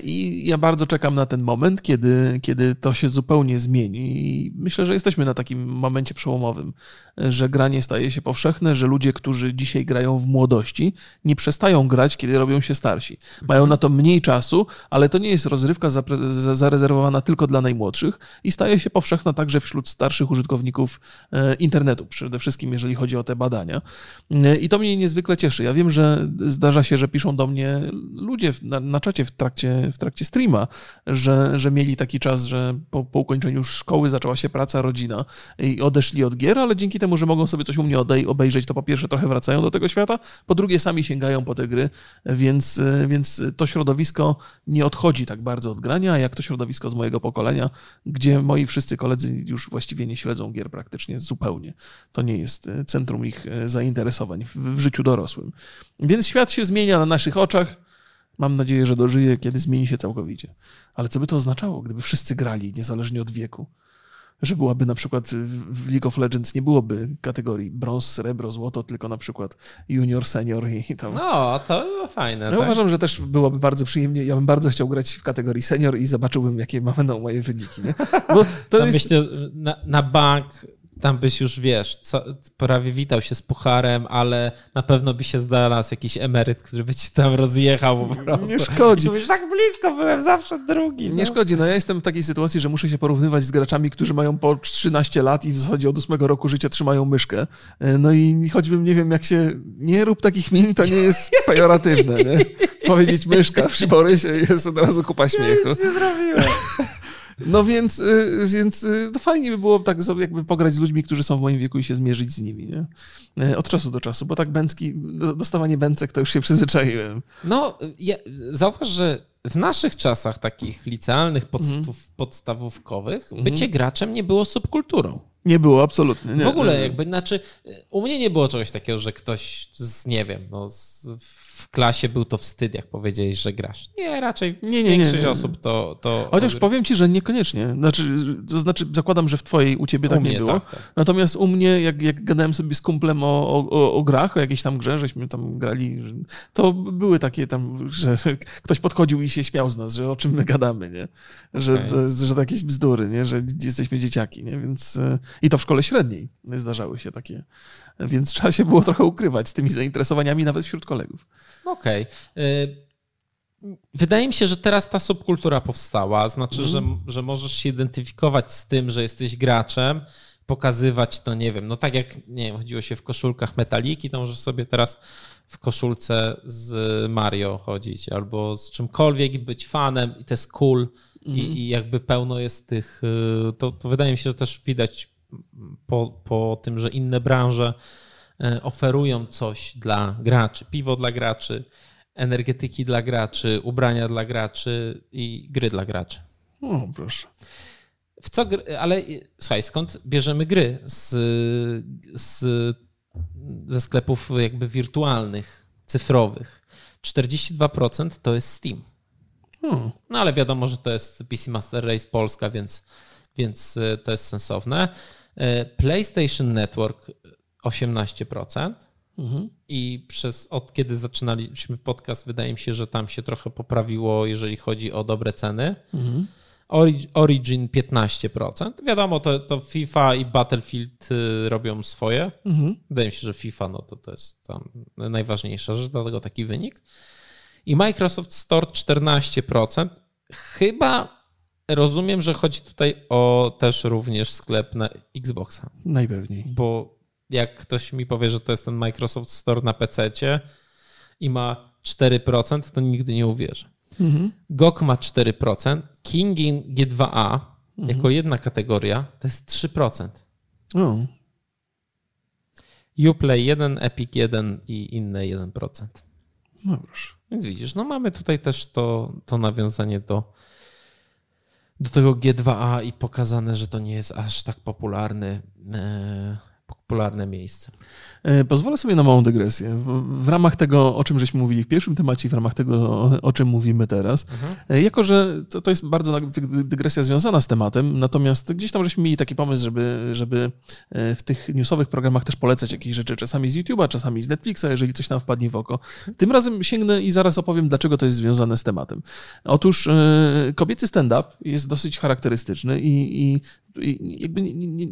Speaker 1: I ja bardzo czekam na ten moment, kiedy, kiedy to się zupełnie zmieni. I myślę, że jesteśmy na takim momencie przełomowym, że granie staje się powszechne, że ludzie, którzy dzisiaj grają w młodości, nie przestają grać, kiedy robią się starsi. Mają na to mniej czasu, ale to nie jest rozrywka zarezerwowana tylko dla najmłodszych i staje się powszechna także wśród starszych użytkowników e, internetu, przede wszystkim jeżeli chodzi o te badania. E, I to mnie niezwykle cieszy. Ja wiem, że zdarza się, że piszą do mnie ludzie na, na czacie w trakcie, w trakcie streama, że, że mieli taki czas, że po, po ukończeniu szkoły zaczęła się praca, rodzina i odeszli od gier, ale dzięki temu, że mogą sobie coś u mnie obejrzeć, to po pierwsze trochę wracają do tego świata, po drugie sami sięgają po te gry, więc, więc to środowisko nie odchodzi tak bardzo od grania, jak to środowisko z mojego pokolenia, gdzie moi wszyscy koledzy już właściwie nie śledzą gier praktycznie zupełnie. To nie jest centrum ich zainteresowań w, w życiu dorosłym. Więc świat się zmienia na naszych oczach. Mam nadzieję, że dożyje, kiedy zmieni się całkowicie. Ale co by to oznaczało, gdyby wszyscy grali, niezależnie od wieku? Że byłaby na przykład w League of Legends nie byłoby kategorii brąz, srebro, złoto, tylko na przykład junior, senior i tam.
Speaker 2: No, to było fajne.
Speaker 1: Ja
Speaker 2: tak?
Speaker 1: uważam, że też byłoby bardzo przyjemnie. Ja bym bardzo chciał grać w kategorii senior i zobaczyłbym, jakie będą moje wyniki. Nie?
Speaker 2: Bo to jest... Myślę, na, na bank tam byś już, wiesz, co, prawie witał się z pucharem, ale na pewno by się znalazł jakiś emeryt, który by ci tam rozjechał po prostu.
Speaker 1: Nie szkodzi.
Speaker 2: Mówisz, tak blisko byłem, zawsze drugi.
Speaker 1: No. Nie szkodzi, no ja jestem w takiej sytuacji, że muszę się porównywać z graczami, którzy mają po 13 lat i w zasadzie od 8 roku życia trzymają myszkę. No i choćbym, nie wiem, jak się... Nie rób takich min, to nie jest pejoratywne, nie? Powiedzieć myszka przy Borysie jest od razu kupa śmiechu. Ja
Speaker 2: nic nie zrobiłem.
Speaker 1: No więc, y, więc y, to fajnie by było tak jakby pograć z ludźmi, którzy są w moim wieku i się zmierzyć z nimi, nie? Y, od czasu do czasu, bo tak bęcki, dostawanie bęcek to już się przyzwyczaiłem.
Speaker 2: No, ja, zauważ, że w naszych czasach takich licealnych, podstów, mhm. podstawówkowych, mhm. bycie graczem nie było subkulturą.
Speaker 1: Nie było, absolutnie. Nie,
Speaker 2: w ogóle jakby, znaczy, u mnie nie było czegoś takiego, że ktoś z, nie wiem, no, z, w klasie był to wstyd, jak powiedziałeś, że grasz. Nie, raczej nie, nie, większość nie, nie. osób to, to...
Speaker 1: Chociaż powiem ci, że niekoniecznie. Znaczy, to znaczy, zakładam, że w twojej, u ciebie tak u nie było. Tak, tak. Natomiast u mnie, jak, jak gadałem sobie z kumplem o, o, o, grach, o jakiejś tam grze, żeśmy tam grali, to były takie tam, że ktoś podchodził i się śmiał z nas, że o czym my gadamy, nie? Że, okay. to, że to jakieś bzdury, nie? Że jesteśmy dzieciaki, nie? Więc i to w szkole średniej zdarzały się takie. Więc trzeba się było trochę ukrywać z tymi zainteresowaniami nawet wśród kolegów.
Speaker 2: Okej. Okay. Wydaje mi się, że teraz ta subkultura powstała. Znaczy, mm. że, że możesz się identyfikować z tym, że jesteś graczem, pokazywać to, nie wiem, no tak jak, nie wiem, chodziło się w koszulkach metaliki, to możesz sobie teraz w koszulce z Mario chodzić albo z czymkolwiek i być fanem i to jest cool mm. i, mhm. i, jakby pełno jest tych, y, to, to wydaje mi się, że też widać po, po tym, że inne branże e, oferują coś dla graczy. Piwo dla graczy, energetyki dla graczy, ubrania dla graczy i gry dla graczy.
Speaker 1: O, proszę.
Speaker 2: W co ale słuchaj, skąd bierzemy gry? Z, z, ze sklepów jakby wirtualnych, cyfrowych. 42% to jest Steam. Hmm. No ale wiadomo, że to jest PC Master Race Polska, więc, więc e, to jest sensowne. E, PlayStation Network 18%. Mhm. I przez od kiedy zaczynaliśmy podcast, wydaje mi się, że tam się trochę poprawiło, jeżeli chodzi o dobre ceny. Mhm. Origin 15%. Wiadomo, to, to FIFA i Battlefield y, robią swoje. Mhm. Wydaje mi się, że FIFA no to, to jest tam najważniejsza rzecz, dlatego taki wynik. I Microsoft Store 14%. Chyba Rozumiem, że chodzi tutaj o też również sklep na Xboxa.
Speaker 1: Najpewniej.
Speaker 2: Bo jak ktoś mi powie, że to jest ten Microsoft Store na PC i ma 4%, to nigdy nie uwierzę. Mhm. GOG ma 4%, Kingin G2A mhm. jako jedna kategoria to jest 3%. O. Uplay 1, Epic 1 i inne 1%.
Speaker 1: No proszę.
Speaker 2: Więc widzisz, no mamy tutaj też to, to nawiązanie do do tego G2A i pokazane, że to nie jest aż tak popularny e, popularne miejsce.
Speaker 1: E, pozwolę sobie na małą dygresję. W, w, ramach tego, o czym żeśmy mówili w pierwszym temacie, w ramach tego, o, o czym mówimy teraz, mhm. E, jako że to, to jest bardzo dygresja związana z tematem, natomiast gdzieś tam żeśmy mieli taki pomysł, żeby, żeby e, w tych newsowych programach też polecać jakieś rzeczy, czasami z YouTube'a, czasami z Netflixa, jeżeli coś nam wpadnie w oko. Tym razem sięgnę i zaraz opowiem, dlaczego to jest związane z tematem. Otóż kobiecy stand-up jest dosyć charakterystyczny i, i, i jakby nie, nie,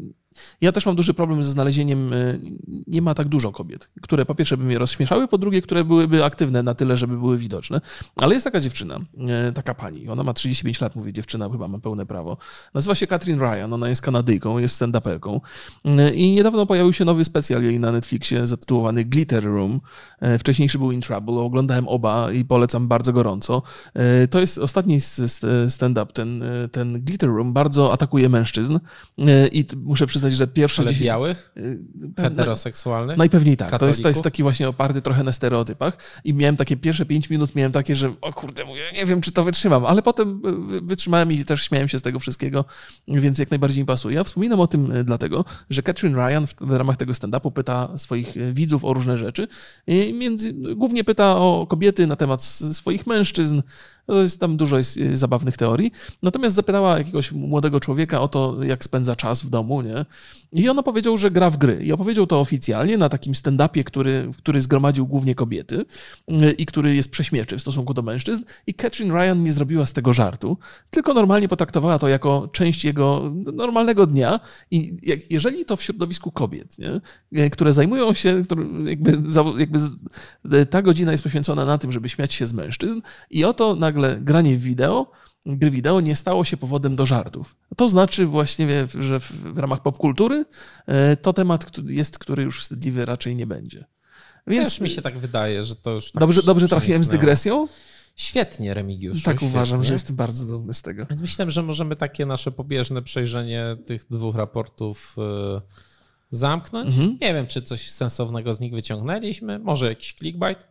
Speaker 1: ja też mam duży problem ze znalezieniem, e, nie ma tak dużo kobiet, które po pierwsze by mnie rozśmieszały, po drugie, które byłyby aktywne na tyle, żeby były widoczne. Ale jest taka dziewczyna, e, taka pani, ona ma 35 lat, mówię dziewczyna, chyba ma pełne prawo. Nazywa się Katrin Ryan, ona jest Kanadyjką, jest stand-uperką e, i niedawno pojawił się nowy specjal jej na Netflixie zatytułowany Glitter Room. Wcześniejszy był In Trouble, oglądałem oba i polecam bardzo gorąco. To jest ostatni stand-up, ten, ten Glitter Room bardzo atakuje mężczyzn i muszę przyznać, przyznać, że pierwsze...
Speaker 2: Ale białych? Heteroseksualnych?
Speaker 1: Najpewniej tak. To jest, to jest taki właśnie oparty trochę na stereotypach i miałem takie pierwsze pięć minut, miałem takie, że o kurde, mówię, nie wiem, czy to wytrzymam, ale potem wytrzymałem i też śmiałem się z tego wszystkiego, więc jak najbardziej mi pasuje. Ja wspominam o tym dlatego, że Catherine Ryan w, w ramach tego stand-upu pyta swoich widzów o różne rzeczy. Między, głównie pyta o kobiety na temat swoich mężczyzn, to jest, tam dużo jest y, zabawnych teorii. Natomiast zapytała jakiegoś młodego człowieka o to, jak spędza czas w domu, nie? I on opowiedział, że gra w gry. I opowiedział to oficjalnie na takim stand-upie, który, który zgromadził głównie kobiety y, i który jest prześmieczy w stosunku do mężczyzn. I Catherine Ryan nie zrobiła z tego żartu, tylko normalnie potraktowała to jako część jego normalnego dnia. I jeżeli to w środowisku kobiet, nie? Y, które zajmują się, które jakby, jakby ta godzina jest poświęcona na tym, żeby śmiać się z mężczyzn i oto na nagle granie wideo, gry wideo nie stało się powodem do żartów. To znaczy właśnie, że w, ramach popkultury e, to temat jest, który już wstydliwy raczej nie będzie.
Speaker 2: Więc Też mi się tak wydaje, że to już. Tak
Speaker 1: dobrze, dobrze trafiłem z dygresją?
Speaker 2: Świetnie, Remigiusz.
Speaker 1: Tak
Speaker 2: świetnie.
Speaker 1: uważam, że jestem bardzo dumny z tego.
Speaker 2: Więc myślę, że możemy takie nasze pobieżne przejrzenie tych dwóch raportów e, zamknąć. Mhm. Nie wiem, czy coś sensownego z nich wyciągnęliśmy. Może jakiś clickbait,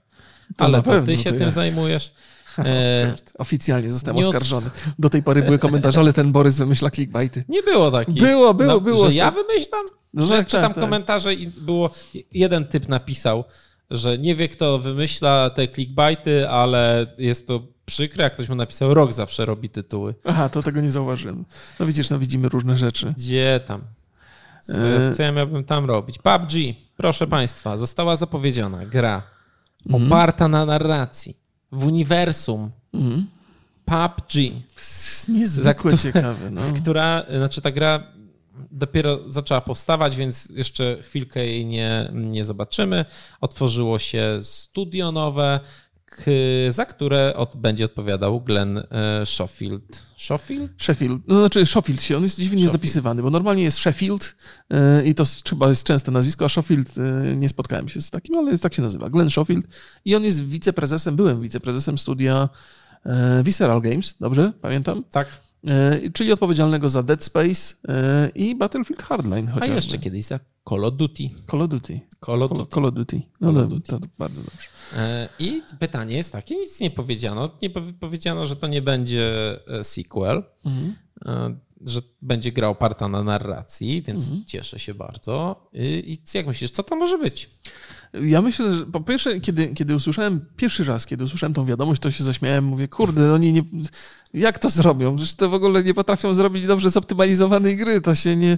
Speaker 2: to ale to ty się tym zajmujesz.
Speaker 1: E, Oficjalnie zostałem news... oskarżony. Do tej pory były komentarze, ale ten Borys wymyśla clickbaity.
Speaker 2: Nie było takich.
Speaker 1: Było, było, no, było.
Speaker 2: Że ja wymyślam? No, że tak, czytam tak, tak. komentarze i było, jeden typ napisał, że nie wie kto wymyśla te clickbaity, ale jest to przykre, jak ktoś mu napisał, rok zawsze robi tytuły.
Speaker 1: Aha, to tego nie zauważyłem. No widzisz, no widzimy różne rzeczy.
Speaker 2: Gdzie tam? Co, e, co ja miałbym tam robić? PUBG, proszę państwa, została zapowiedziana gra mhm. oparta na narracji w uniwersum mhm. PUBG.
Speaker 1: Niezwykle ciekawe. No.
Speaker 2: Która, znaczy ta gra dopiero zaczęła powstawać, więc jeszcze chwilkę jej nie, nie zobaczymy. Otworzyło się studio nowe, za które od, będzie odpowiadał Glenn e, Schofield.
Speaker 1: Schofield? Sheffield. No znaczy Schofield się, on jest dziwnie Schofield. zapisywany, bo normalnie jest Sheffield e, i to chyba jest częste nazwisko, a Schofield nie spotkałem się z takim, ale tak się nazywa. Glenn Schofield i on jest wiceprezesem, byłem wiceprezesem studia Visceral Games, dobrze pamiętam?
Speaker 2: Tak.
Speaker 1: Czyli odpowiedzialnego za Dead Space i Battlefield Hardline chociażby.
Speaker 2: A jeszcze kiedyś za Call of Duty.
Speaker 1: Call of Duty.
Speaker 2: Call of Duty.
Speaker 1: Call of Duty. No, Call of Duty. To, to bardzo dobrze.
Speaker 2: E, I pytanie jest takie, nic nie powiedziano. Nie powiedziano, że to nie będzie e, sequel, mhm. E, że będzie gra oparta na narracji, więc mhm. cieszę się bardzo. I jak myślisz, co to może być?
Speaker 1: Ja myślę, że po pierwsze, kiedy, kiedy usłyszałem, pierwszy raz, kiedy usłyszałem tą wiadomość, to się zaśmiałem, mówię, kurde, oni nie, jak to zrobią? Przecież to w ogóle nie potrafią zrobić dobrze zoptymalizowanej gry, to się nie,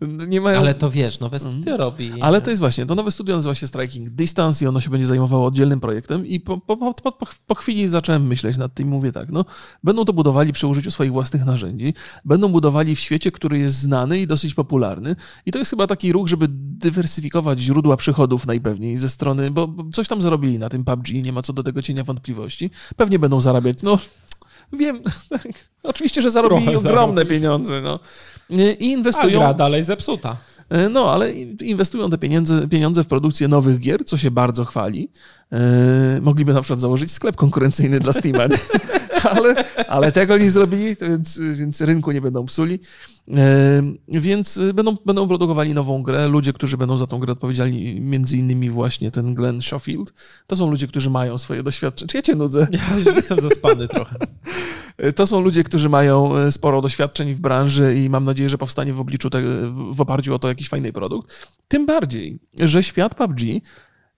Speaker 1: nie mają...
Speaker 2: Ale to wiesz, nowe studio mhm. robi.
Speaker 1: Ale to jest właśnie, to nowe studio nazywa się Striking Distance i ono się będzie zajmowało oddzielnym projektem i po, po, po, po, chwili zacząłem myśleć nad tym i mówię tak, no będą to budowali przy użyciu swoich własnych narzędzi, będą budowali w świecie, który jest znany i dosyć popularny i to jest chyba taki ruch, żeby dywersyfikować źródła przychodów najpewniej ze strony, bo coś tam zarobili na tym PUBG, nie ma co do tego cienia wątpliwości. Pewnie będą zarabiać, no Wiem, oczywiście, że zarobili Trochę ogromne zarobić. pieniądze. No. I inwestują.
Speaker 2: A gra dalej zepsuta.
Speaker 1: E, no, ale inwestują te pieniądze, pieniądze w produkcję nowych gier, co się bardzo chwali. E, mogliby na przykład założyć sklep konkurencyjny dla Steama, ale, ale tego nie zrobili, więc, więc rynku nie będą psuli. E, więc będą, będą produkowali nową grę. Ludzie, którzy będą za tą grę odpowiedzialni, między innymi właśnie ten Glenn Schofield, to są ludzie, którzy mają swoje doświadczenie. Czy ja cię nudzę?
Speaker 2: Ja jestem zaspany trochę.
Speaker 1: To są ludzie, którzy mają sporo doświadczeń w branży i mam nadzieję, że powstanie w obliczu te, w oparciu o to jakiś fajny produkt. Tym bardziej, że świat PUBG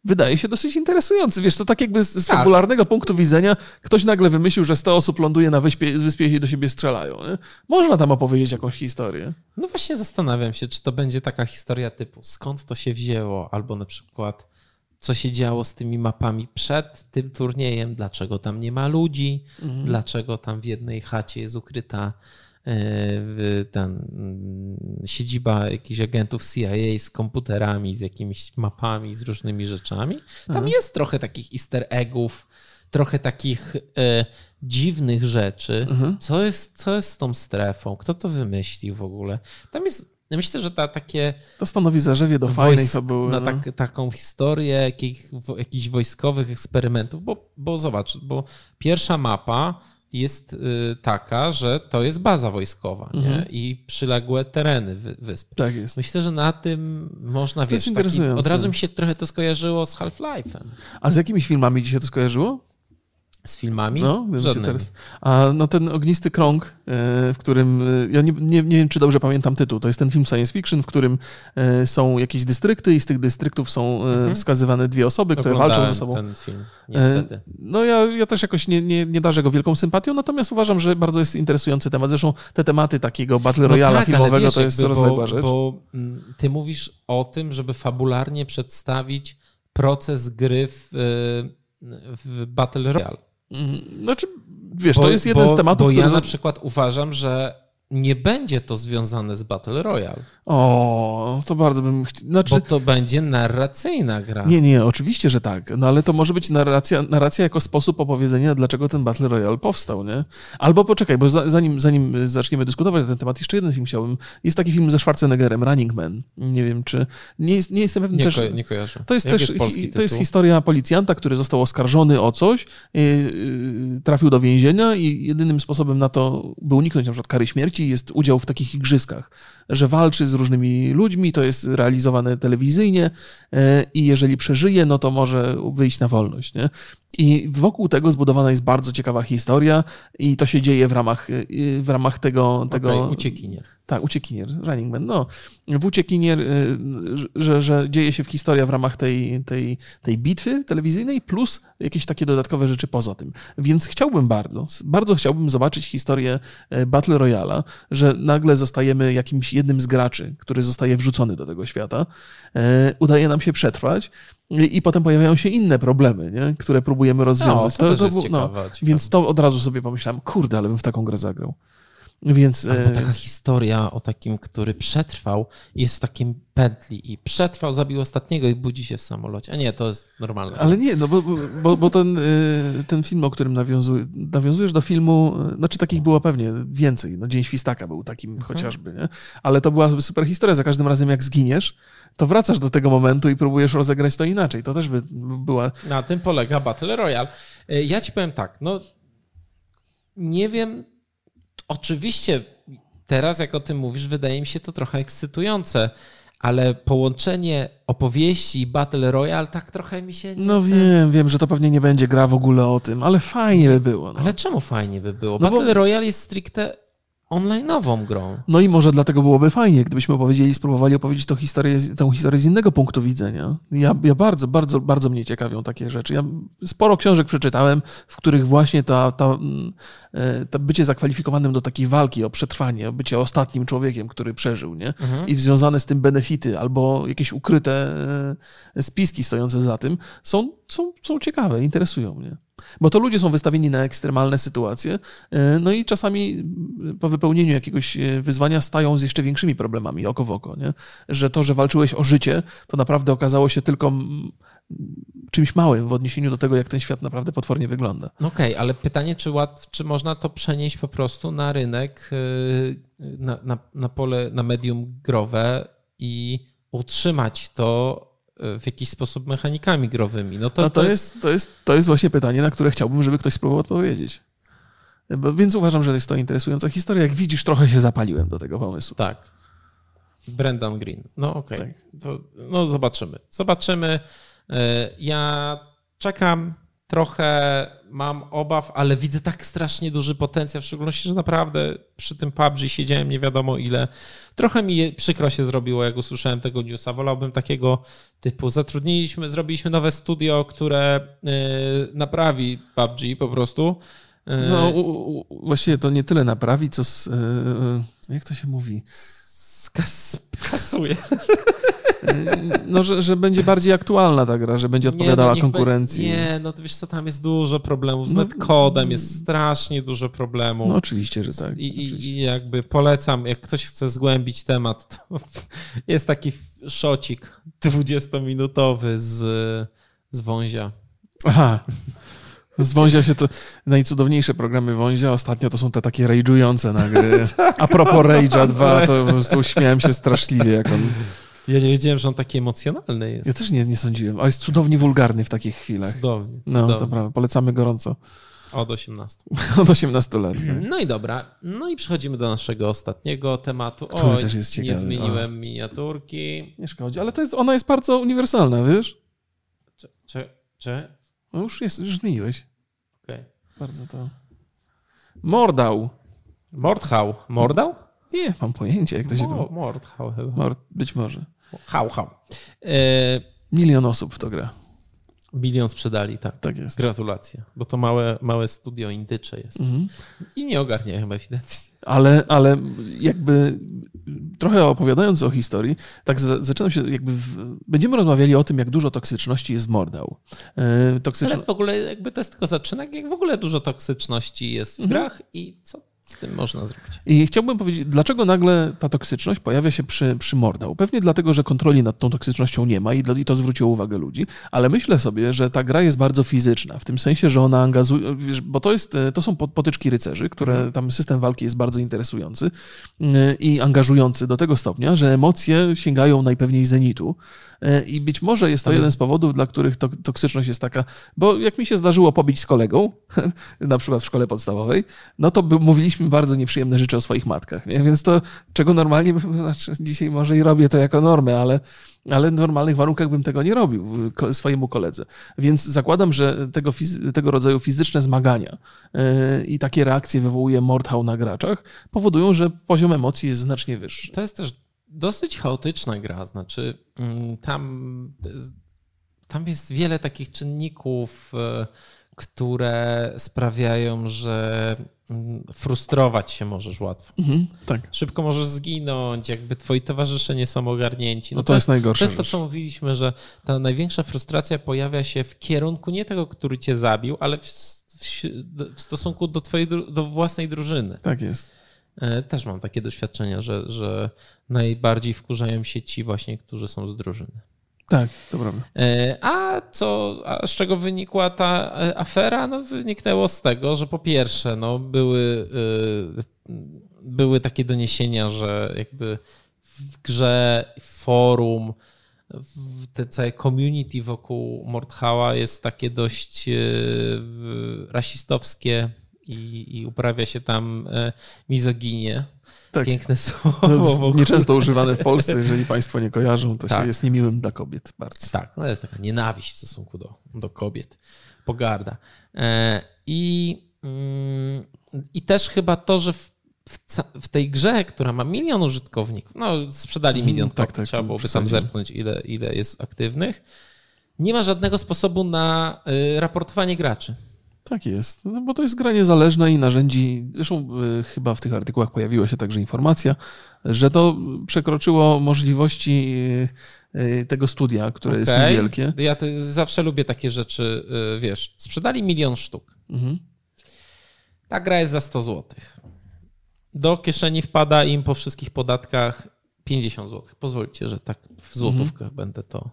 Speaker 1: wydaje się dosyć interesujący. Wiesz, to tak jakby z, z tak. fabularnego punktu widzenia ktoś nagle wymyślił, że 100 osób ląduje na wyspie, wyspie i do siebie strzelają. Nie? Można tam opowiedzieć jakąś historię.
Speaker 2: No właśnie zastanawiam się, czy to będzie taka historia typu skąd to się wzięło, albo na przykład co się działo z tymi mapami przed tym turniejem, dlaczego tam nie ma ludzi, mhm. dlaczego tam w jednej chacie jest ukryta ten, mm, siedziba jakichś agentów CIA z komputerami, z jakimiś mapami, z różnymi rzeczami. Tam Aha. jest trochę takich easter eggów, trochę takich e, dziwnych rzeczy. Co, jest, co jest z tą strefą? Kto to wymyślił w ogóle? Tam jest Myślę, że ta takie.
Speaker 1: To stanowi zarzewie do fajnej fabuły.
Speaker 2: Na no. tak, taką historię jakich, jakichś wojskowych eksperymentów, bo, bo zobacz, bo pierwsza mapa jest y, taka, że to jest baza wojskowa mhm. nie? i przyległe tereny wysp.
Speaker 1: Tak jest.
Speaker 2: Myślę, że na tym można, to wiesz, taki, od razu mi się trochę to skojarzyło z Half-Life'em.
Speaker 1: A z jakimiś filmami ci się to skojarzyło?
Speaker 2: Z filmami?
Speaker 1: No, teraz. A no ten ognisty krąg, e, w którym. E, ja nie, nie, nie wiem, czy dobrze pamiętam tytuł. To jest ten film science fiction, w którym e, są jakieś dystrykty i z tych dystryktów są mhm. wskazywane dwie osoby, które walczą ze sobą.
Speaker 2: ten film, niestety.
Speaker 1: No ja, ja też jakoś nie, nie, nie darzę go wielką sympatią, natomiast uważam, że bardzo jest interesujący temat. Zresztą te tematy takiego Battle no Royale tak, filmowego wiesz, to jest rozległa rzecz.
Speaker 2: Bo mm, ty mówisz o tym, żeby fabularnie przedstawić proces gry w, w Battle Royale.
Speaker 1: Mhm. Znaczy, wiesz, bo, to jest jeden
Speaker 2: bo,
Speaker 1: z tematów,
Speaker 2: Bo ja na przykład uważam, że nie będzie to związane z Battle Royale.
Speaker 1: O, to bardzo bym chciał.
Speaker 2: Znaczy... Bo to będzie narracyjna gra.
Speaker 1: Nie, nie, oczywiście, że tak. No ale to może być narracja, narracja jako sposób opowiedzenia, dlaczego ten Battle Royale powstał, nie? Albo poczekaj, bo zanim, zanim zaczniemy dyskutować na ten temat, jeszcze jeden film chciałbym. Jest taki film ze Schwarzeneggerem, Running Man. Nie wiem, czy. Nie, jest, nie jestem pewny
Speaker 2: nie
Speaker 1: też.
Speaker 2: Ko nie kojarzę.
Speaker 1: To jest Jak też. Jest to jest historia policjanta, który został oskarżony o coś, yy, yy, trafił do więzienia i jedynym sposobem na to, by uniknąć na przykład kary śmierci, jest udział w takich igrzyskach, że walczy z różnymi ludźmi, to jest realizowane telewizyjnie e, i jeżeli przeżyje, no to może wyjść na wolność. Nie? I wokół tego zbudowana jest bardzo ciekawa historia i to się dzieje w ramach, w ramach tego... tego
Speaker 2: okay, uciekinier.
Speaker 1: Tak, uciekinier, Running Man. No, w uciekinier, y, że, że dzieje się w historia w ramach tej, tej, tej bitwy telewizyjnej plus jakieś takie dodatkowe rzeczy poza tym. Więc chciałbym bardzo, bardzo chciałbym zobaczyć historię e, Battle Royala, że nagle zostajemy jakimś jednym z graczy, który zostaje wrzucony do tego świata. E, udaje nam się przetrwać i potem pojawiają się inne problemy, nie? które próbujemy rozwiązać.
Speaker 2: No, to, to, to, no,
Speaker 1: więc to od razu sobie pomyślałem, kurde, ale bym w taką grę zagrał. Więc,
Speaker 2: Albo e, taka historia o takim, który przetrwał, jest w takim pętli i przetrwał, zabił ostatniego i budzi się w samolocie. A nie, to jest normalne.
Speaker 1: Ale nie, no bo, bo, bo ten, e, ten film, o którym nawiązuj, nawiązujesz do filmu, e, znaczy takich było pewnie więcej. No, Dzień Świstaka był takim mhm. chociażby, nie? Ale to była super historia. Za każdym razem jak zginiesz, to wracasz do tego momentu i próbujesz rozegrać to inaczej. To też by była...
Speaker 2: Na tym polega Battle Royale. Ja ci powiem tak, no nie wiem, oczywiście teraz, jak o tym mówisz, wydaje mi się to trochę ekscytujące, ale połączenie opowieści i Battle Royale tak trochę mi się...
Speaker 1: Nie no wiem, wiem, że to pewnie nie będzie gra w ogóle o tym, ale fajnie by było. No.
Speaker 2: Ale czemu fajnie by było? No Battle bo... Royale jest stricte online'ową grą.
Speaker 1: No i może dlatego byłoby fajnie, gdybyśmy opowiedzieli, spróbowali opowiedzieć tą historię, tę historię z innego punktu widzenia. Ja, ja bardzo, bardzo, bardzo mnie ciekawią takie rzeczy. Ja sporo książek przeczytałem, w których właśnie ta, ta, mm, e, ta bycie zakwalifikowanym do takiej walki o przetrwanie, bycie ostatnim człowiekiem, który przeżył, nie? Mhm. I związane z tym benefity albo jakieś ukryte e, spiski stojące za tym są, są, są ciekawe, interesują mnie. Bo to ludzie są wystawieni na ekstremalne sytuacje, e, no i czasami po wypełnieniu jakiegoś e, wyzwania stają z jeszcze większymi problemami oko w oko. Nie? Że to, że walczyłeś o życie, to naprawdę okazało się tylko czymś małym w odniesieniu do tego, jak ten świat naprawdę potwornie wygląda.
Speaker 2: Okej, okay, ale pytanie, czy, czy można to przenieść po prostu na rynek, e, na, na, na pole, na medium growe i utrzymać to w jakiś sposób mechanikami growymi. No to,
Speaker 1: no to, to, jest, to, jest, to jest właśnie pytanie, na które chciałbym, żeby ktoś spróbował odpowiedzieć. Więc uważam, że jest to interesująca historia. Jak widzisz, trochę się zapaliłem do tego pomysłu.
Speaker 2: Tak. Brendan Green. No okej. Okay. Tak. No zobaczymy. Zobaczymy. E, ja czekam trochę mam obaw, ale widzę tak strasznie duży potencjał, w szczególności, że naprawdę przy tym PUBG siedziałem nie wiadomo ile. Trochę mi przykro się zrobiło, jak usłyszałem tego newsa. Wolałbym takiego typu, zatrudniliśmy, zrobiliśmy nowe studio, które yy, naprawi PUBG po prostu.
Speaker 1: Yy. No, u, u, właściwie to nie tyle naprawi, co z, yy, jak to się mówi?
Speaker 2: Skasuje.
Speaker 1: No, że, że będzie bardziej aktualna ta gra, że będzie odpowiadała nie, no, konkurencji.
Speaker 2: Be... Nie, no to wiesz co, tam jest dużo problemów z no, netcodem, jest strasznie dużo problemów.
Speaker 1: No oczywiście, że tak.
Speaker 2: I, I, jakby polecam, jak ktoś chce zgłębić temat, to jest taki szocik 20-minutowy z, z Wązia.
Speaker 1: Aha. Z Wązia się to najcudowniejsze programy Wązia ostatnio to są te takie rage'ujące na gry. Tak. A propos Rage'a 2, to po prostu śmiałem się straszliwie, jak on
Speaker 2: ja nie wiedziałem, że on taki emocjonalny jest.
Speaker 1: Ja też nie, nie sądziłem. A jest cudownie wulgarny w takich chwilach.
Speaker 2: Cudownie.
Speaker 1: No, to prawda. Polecamy gorąco.
Speaker 2: Od 18.
Speaker 1: Od 18 lat. Tak?
Speaker 2: No i dobra. No i przechodzimy do naszego ostatniego tematu. Który o, też jest ciekawy. Nie zmieniłem o. miniaturki.
Speaker 1: Nie szkodzi, ale to jest, ona jest bardzo uniwersalna, wiesz?
Speaker 2: Czy, czy, czy?
Speaker 1: No już, jest, już zmieniłeś.
Speaker 2: Okej. Okay.
Speaker 1: Bardzo to... Mordał.
Speaker 2: Mordhał. Mordał?
Speaker 1: Nie, mam pojęcie, jak to się...
Speaker 2: Mo, Mordhał chyba.
Speaker 1: Mord, być może.
Speaker 2: Hał, hał. E...
Speaker 1: Milion osób w to gra.
Speaker 2: Milion sprzedali, tak.
Speaker 1: Tak jest.
Speaker 2: Gratulacje, bo to małe, małe studio indycze jest. Mhm. I nie ogarnia chyba ewidencji.
Speaker 1: Ale, ale jakby trochę opowiadając o historii, tak zaczynam się jakby... W... Będziemy rozmawiali o tym, jak dużo toksyczności jest w Mordał.
Speaker 2: E, toksycz... Ale w ogóle jakby to jest tylko zaczynek, jak w ogóle dużo toksyczności jest w mhm. grach i co z tym można zrobić.
Speaker 1: I chciałbym powiedzieć, dlaczego nagle ta toksyczność pojawia się przy, przy Mordał? Pewnie dlatego, że kontroli nad tą toksycznością nie ma i, i to zwróciło uwagę ludzi, ale myślę sobie, że ta gra jest bardzo fizyczna, w tym sensie, że ona angażuje, bo to, jest, to są potyczki rycerzy, które mhm. tam system walki jest bardzo interesujący y, i angażujący do tego stopnia, że emocje sięgają najpewniej zenitu. Y, I być może jest to jeden z powodów, dla których to, toksyczność jest taka, bo jak mi się zdarzyło pobić z kolegą, na przykład w szkole podstawowej, no to by, mówiliśmy mówiliśmy bardzo nieprzyjemne rzeczy o swoich matkach, nie? więc to, czego normalnie, znaczy dzisiaj może i robię to jako normę, ale, ale w normalnych warunkach bym tego nie robił swojemu koledze. Więc zakładam, że tego, tego rodzaju fizyczne zmagania yy, i takie reakcje wywołuje Mordhau na graczach, powodują, że poziom emocji jest znacznie wyższy.
Speaker 2: To jest też dosyć chaotyczna gra, znaczy mm, tam, tam jest wiele takich czynników, yy, które sprawiają, że mm, frustrować się możesz łatwo. Mhm,
Speaker 1: tak.
Speaker 2: Szybko możesz zginąć, jakby twoi towarzysze nie są ogarnięci.
Speaker 1: No, no to, to, jest najgorsze.
Speaker 2: To jest to, co mówiliśmy, że ta największa frustracja pojawia się w kierunku nie tego, który cię zabił, ale w, w, w stosunku do twojej, do własnej drużyny.
Speaker 1: Tak jest.
Speaker 2: E, też mam takie doświadczenia, że, że najbardziej wkurzają się ci właśnie, którzy są z drużyny.
Speaker 1: Tak, to prawda.
Speaker 2: E, a co, a z czego wynikła ta e, afera? No wyniknęło z tego, że po pierwsze, no były, były takie doniesienia, że jakby w grze forum, w te całe community wokół Mordhała jest takie dość rasistowskie i, i uprawia się tam mizoginię. Tak. Piękne słowo. No,
Speaker 1: nieczęsto używane w Polsce, jeżeli Państwo nie kojarzą, to tak. się jest niemiłym dla kobiet bardzo.
Speaker 2: Tak, to jest taka nienawiść w stosunku do, do kobiet, pogarda. E, I, mm, I też chyba to, że w, w, tej grze, która ma milion użytkowników, no sprzedali milion mm, tak, tak, trzeba byłoby tam zerknąć, ile, ile jest aktywnych, nie ma żadnego sposobu na y, raportowanie graczy.
Speaker 1: Tak jest, no bo to jest gra niezależna i narzędzi, zresztą y, chyba w tych artykułach pojawiła się także informacja, że to przekroczyło możliwości y, y, tego studia, które okay. jest niewielkie.
Speaker 2: Ja zawsze lubię takie rzeczy, wiesz, sprzedali milion sztuk. Mhm. Ta gra jest za 100 zł. Do kieszeni wpada im po wszystkich podatkach 50 zł. Pozwólcie, że tak w złotówkach mhm. będę to.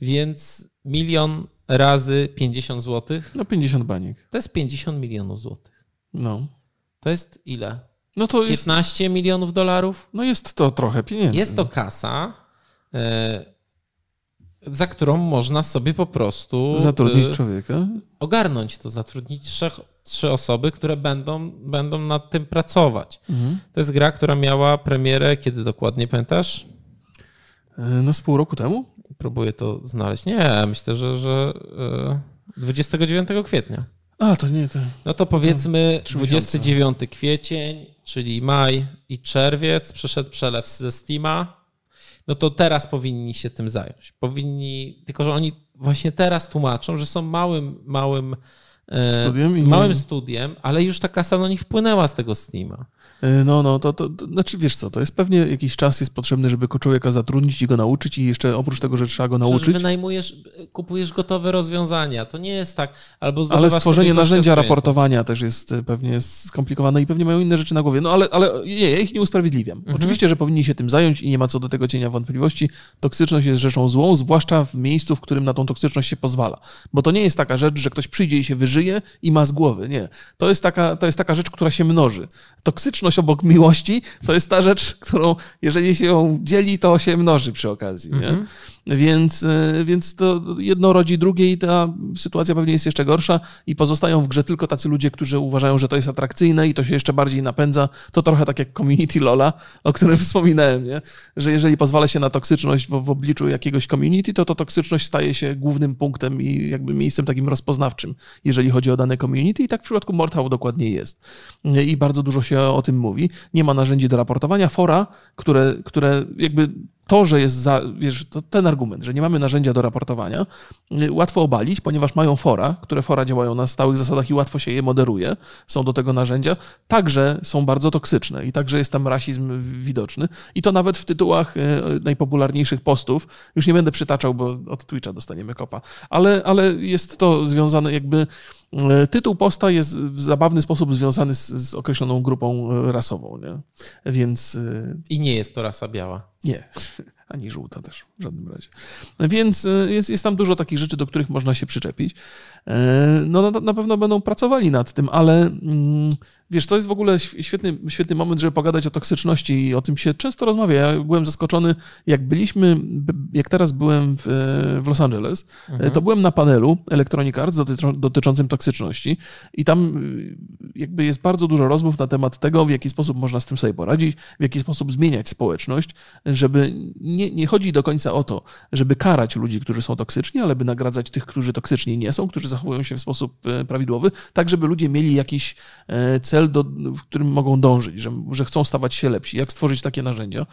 Speaker 2: Więc milion razy 50 zł.
Speaker 1: No 50 baniek.
Speaker 2: To jest 50 milionów złotych.
Speaker 1: No.
Speaker 2: To jest ile?
Speaker 1: No to jest...
Speaker 2: 15 milionów dolarów?
Speaker 1: No jest to trochę pieniędzy.
Speaker 2: Jest to kasa, e, za którą można sobie po prostu...
Speaker 1: Zatrudnić e, człowieka?
Speaker 2: Ogarnąć to, zatrudnić trzech, trzy osoby, które będą, będą nad tym pracować. Mhm. To jest gra, która miała premierę, kiedy dokładnie pamiętasz?
Speaker 1: E, no z pół roku temu?
Speaker 2: Próbuję to znaleźć. Nie, myślę, że, że 29 e, kwietnia.
Speaker 1: A, to nie, to...
Speaker 2: No to powiedzmy to 29 kwiecień, czyli maj i czerwiec, przyszedł przelew ze Steama, no to teraz powinni się tym zająć. Powinni, tylko że oni właśnie teraz tłumaczą, że są małym, małym
Speaker 1: e, studiem
Speaker 2: małym studiem, ale już ta kasa na nich wpłynęła z tego Steama.
Speaker 1: E, no, no, to, to, to, znaczy wiesz co, to jest pewnie jakiś czas jest potrzebny, żeby człowieka zatrudnić i go nauczyć i jeszcze oprócz tego, że trzeba go nauczyć. Przecież
Speaker 2: wynajmujesz, kupujesz gotowe rozwiązania, to nie jest tak, albo
Speaker 1: Ale stworzenie narzędzia raportowania też jest e, pewnie skomplikowane i pewnie mają inne rzeczy na głowie, no ale, ale nie, ja ich nie usprawiedliwiam. Mhm. Oczywiście, że powinni się tym zająć i nie ma co do tego cienia wątpliwości. Toksyczność jest rzeczą złą, zwłaszcza w miejscu, w którym na tą toksyczność się pozwala. Bo to nie jest taka rzecz, że ktoś przyjdzie i się wyżyje i ma z głowy, nie. To jest taka, to jest taka rzecz, która się mnoży. Toksyczność obok miłości to jest ta rzecz, którą jeżeli się ją dzieli, to się mnoży przy okazji. Nie? Więc, e, więc to jedno rodzi drugie i ta sytuacja pewnie jest jeszcze gorsza i pozostają w grze tylko tacy ludzie, którzy uważają, że to jest atrakcyjne i to się jeszcze bardziej napędza. To trochę tak jak community Lola, o którym wspominałem, nie? że jeżeli pozwala się na toksyczność w, w obliczu jakiegoś community, to to toksyczność staje się głównym punktem i jakby miejscem takim rozpoznawczym, jeżeli chodzi o dane community i tak w przypadku Mordhau dokładnie jest. I bardzo dużo się o tym mówi. Nie ma narzędzi do raportowania. Fora, które, które jakby to, że jest za, wiesz, ten argument, że nie mamy narzędzia do raportowania, y, łatwo obalić, ponieważ mają fora, które fora działają na stałych zasadach i łatwo się je moderuje, są do tego narzędzia, także są bardzo toksyczne i także jest tam rasizm widoczny. I to nawet w tytułach y, najpopularniejszych postów, już nie będę przytaczał, bo od Twitcha dostaniemy kopa, ale, ale jest to związane jakby Tytuł posta jest w zabawny sposób związany z, z określoną grupą rasową, nie? Więc.
Speaker 2: I nie jest to rasa biała.
Speaker 1: Nie, ani żółta też w żadnym razie. Więc e, jest, jest tam dużo takich rzeczy, do których można się przyczepić. E, no na, na pewno będą pracowali nad tym, ale mm, wiesz, to jest w ogóle świetny, świetny moment, żeby pogadać o toksyczności i o tym się często rozmawia. Ja byłem zaskoczony, jak byliśmy, jak teraz byłem w, w Los Angeles, mhm. to byłem na panelu Electronic Arts dotyczącym toksyczności i tam y, jakby jest bardzo dużo rozmów na temat tego, w jaki sposób można z tym sobie poradzić, w jaki sposób zmieniać społeczność, żeby nie, nie chodzi do końca o to, żeby karać ludzi, którzy są toksyczni, ale by nagradzać tych, którzy toksyczni nie są, którzy zachowują się w sposób e, prawidłowy, tak żeby ludzie mieli jakiś e, cel, do, w którym mogą dążyć, że, że chcą stawać się lepsi, jak stworzyć takie narzędzia.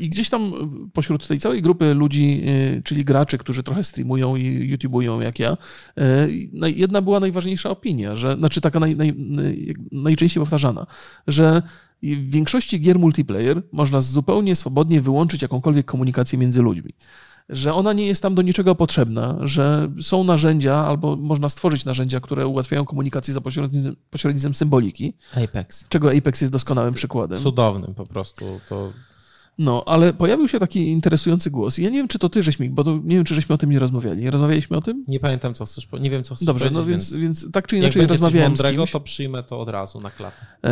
Speaker 1: I gdzieś tam pośród tej całej grupy ludzi, e, czyli graczy, którzy trochę streamują i YouTubują jak ja, jedna była najważniejsza opinia, że, znaczy taka naj, naj, najczęściej powtarzana, że w większości gier multiplayer można zupełnie swobodnie wyłączyć jakąkolwiek komunikację między ludźmi że ona nie jest tam do niczego potrzebna, że są narzędzia, albo można stworzyć narzędzia, które ułatwiają komunikację za pośrednictwem, pośrednictwem symboliki.
Speaker 2: Apex.
Speaker 1: Czego Apex jest doskonałym przykładem.
Speaker 2: Cudownym po prostu. To
Speaker 1: no, ale pojawił się taki interesujący głos. Ja nie wiem, czy to ty żeśmy, bo to, nie wiem, czy żeśmy o tym nie rozmawiali. Nie rozmawialiśmy o tym?
Speaker 2: Nie pamiętam, co chcesz, nie wiem, co chcesz
Speaker 1: Dobrze, no więc, więc, tak czy inaczej jak rozmawiałem
Speaker 2: mądrego,
Speaker 1: z kimś.
Speaker 2: to przyjmę to od razu na klatę.
Speaker 1: E,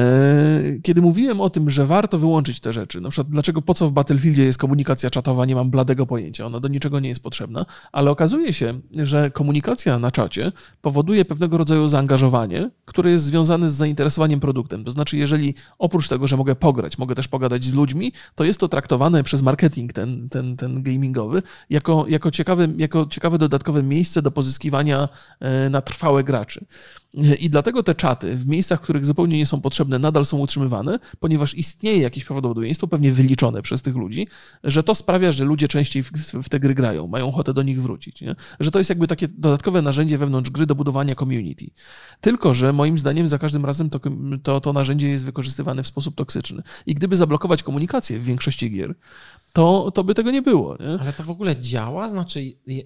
Speaker 1: kiedy mówiłem o tym, że warto wyłączyć te rzeczy, na przykład dlaczego, po co w Battlefieldzie jest komunikacja czatowa, nie mam bladego pojęcia, ona do niczego nie jest potrzebna, ale okazuje się, że komunikacja na czacie powoduje pewnego rodzaju zaangażowanie, które jest związane z zainteresowaniem produktem. To znaczy, jeżeli oprócz tego, że mogę pograć, mogę też pogadać z ludźmi, to jest to traktowane przez marketing ten, ten, ten gamingowy jako, jako, ciekawe, jako ciekawe dodatkowe miejsce do pozyskiwania e, na trwałe graczy. I dlatego te czaty w miejscach, w których zupełnie nie są potrzebne, nadal są utrzymywane, ponieważ istnieje jakieś prawdopodobieństwo, pewnie wyliczone przez tych ludzi, że to sprawia, że ludzie częściej w, w te gry grają, mają ochotę do nich wrócić. Nie? Że to jest jakby takie dodatkowe narzędzie wewnątrz gry do budowania community. Tylko, że moim zdaniem za każdym razem to, to, to narzędzie jest wykorzystywane w sposób toksyczny. I gdyby zablokować komunikację w większości gier, to, to by tego nie było. Nie?
Speaker 2: Ale to w ogóle działa? Znaczy,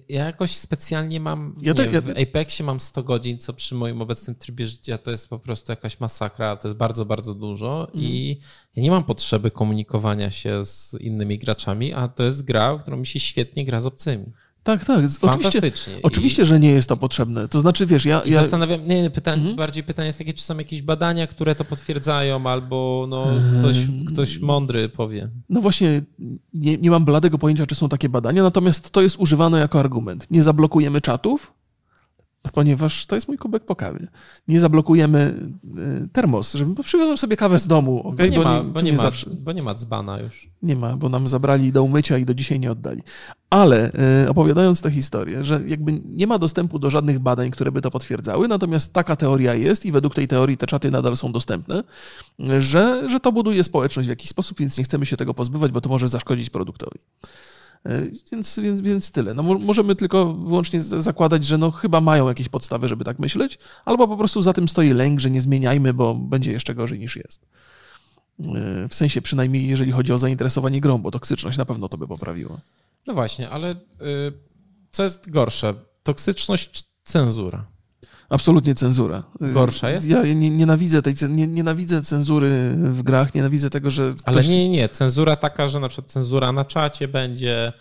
Speaker 2: ja jakoś specjalnie mam. Ja nie, ja... W Apexie mam 100 godzin, co przy moim obecnym trybie życia to jest po prostu jakaś masakra, to jest bardzo, bardzo dużo mm. i ja nie mam potrzeby komunikowania się z innymi graczami, a to jest gra, którą mi się świetnie gra z obcymi.
Speaker 1: Tak, tak. Oczywiście, oczywiście, że nie jest to potrzebne. To znaczy, wiesz, ja. ja...
Speaker 2: Zastanawiam, nie, pytań, mhm. bardziej pytanie jest takie, czy są jakieś badania, które to potwierdzają, albo no, ktoś, ktoś mądry powie.
Speaker 1: No właśnie, nie, nie mam bladego pojęcia, czy są takie badania, natomiast to jest używane jako argument. Nie zablokujemy czatów, ponieważ to jest mój kubek po kawie. Nie zablokujemy y, termos, żeby przywiozłem sobie kawę z domu, okay?
Speaker 2: bo, nie, bo, ma, bo, nie, nie ma, zawsze... bo nie ma dzbana już.
Speaker 1: Nie ma, bo nam zabrali do umycia i do dzisiaj nie oddali. Ale y, opowiadając tę historię, że jakby nie ma dostępu do żadnych badań, które by to potwierdzały, natomiast taka teoria jest i według tej teorii te czaty nadal są dostępne, że, że to buduje społeczność w jakiś sposób, więc nie chcemy się tego pozbywać, bo to może zaszkodzić produktowi. E, więc, więc, więc tyle. No, możemy tylko wyłącznie zakładać, że no, chyba mają jakieś podstawy, żeby tak myśleć, albo po prostu za tym stoi lęk, że nie zmieniajmy, bo będzie jeszcze gorzej niż jest. E, w sensie przynajmniej jeżeli chodzi o zainteresowanie grą, bo toksyczność na pewno to by poprawiło.
Speaker 2: No właśnie, ale y, co jest gorsze? Toksyczność czy cenzura?
Speaker 1: Absolutnie cenzura.
Speaker 2: Gorsza jest?
Speaker 1: Ja nienawidzę, tej, nienawidzę cenzury w grach, nienawidzę tego, że.
Speaker 2: Ktoś... Ale nie, nie, cenzura taka, że na przykład cenzura na czacie będzie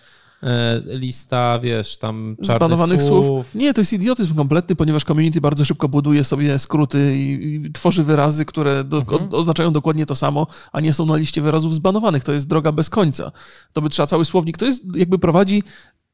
Speaker 2: e, lista, wiesz, tam
Speaker 1: zbanowanych
Speaker 2: słów.
Speaker 1: słów. Nie, to jest idiotyzm kompletny, ponieważ community bardzo szybko buduje sobie skróty i, i tworzy wyrazy, które do, mhm. o, oznaczają dokładnie to samo, a nie są na liście wyrazów zbanowanych. To jest droga bez końca. To by trzeba cały słownik. To jest jakby prowadzi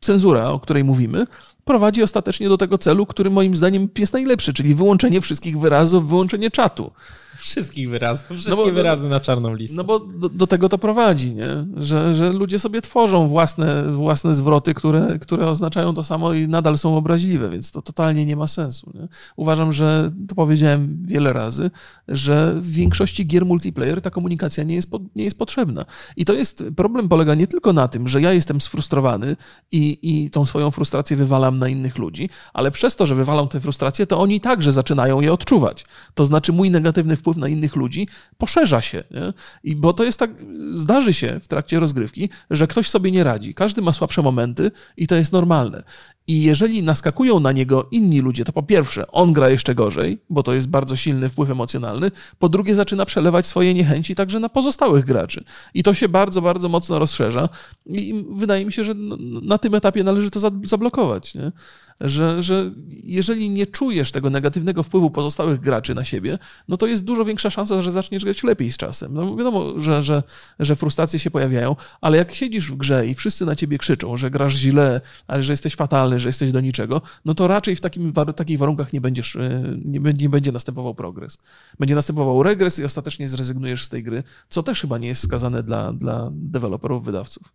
Speaker 1: cenzura, o której mówimy, prowadzi ostatecznie do tego celu, który moim zdaniem jest najlepszy, czyli wyłączenie wszystkich wyrazów, wyłączenie czatu.
Speaker 2: Wszystkich wyrazów, wszystkie no bo, wyrazy na czarną listę.
Speaker 1: No bo do, do, tego to prowadzi, nie? Że, że ludzie sobie tworzą własne, własne zwroty, które, które oznaczają to samo i nadal są obraźliwe, więc to totalnie nie ma sensu. Nie? Uważam, że, to powiedziałem wiele razy, że w większości gier multiplayer ta komunikacja nie jest, nie jest potrzebna. I to jest, problem polega nie tylko na tym, że ja jestem sfrustrowany i, i tą swoją frustrację wywalam na innych ludzi, ale przez to, że wywalam tę frustrację, to oni także zaczynają je odczuwać. To znaczy mój negatywny wpływ wpływ na innych ludzi, poszerza się. Nie? I bo to jest tak, zdarzy się w trakcie rozgrywki, że ktoś sobie nie radzi. Każdy ma słabsze momenty i to jest normalne. I jeżeli naskakują na niego inni ludzie, to po pierwsze, on gra jeszcze gorzej, bo to jest bardzo silny wpływ emocjonalny. Po drugie, zaczyna przelewać swoje niechęci także na pozostałych graczy. I to się bardzo, bardzo mocno rozszerza. I wydaje mi się, że na tym etapie należy to zablokować. Nie? Że, że jeżeli nie czujesz tego negatywnego wpływu pozostałych graczy na siebie, no to jest dużo większa szansa, że zaczniesz grać lepiej z czasem. No wiadomo, że, że, że frustracje się pojawiają, ale jak siedzisz w grze i wszyscy na ciebie krzyczą, że grasz źle, ale że jesteś fatalny, że jesteś do niczego, no to raczej w takim, takich warunkach nie, będziesz, e, nie, nie będzie następował progres. Będzie następował regres i ostatecznie zrezygnujesz z tej gry, co też chyba nie jest skazane dla, dla deweloperów, wydawców.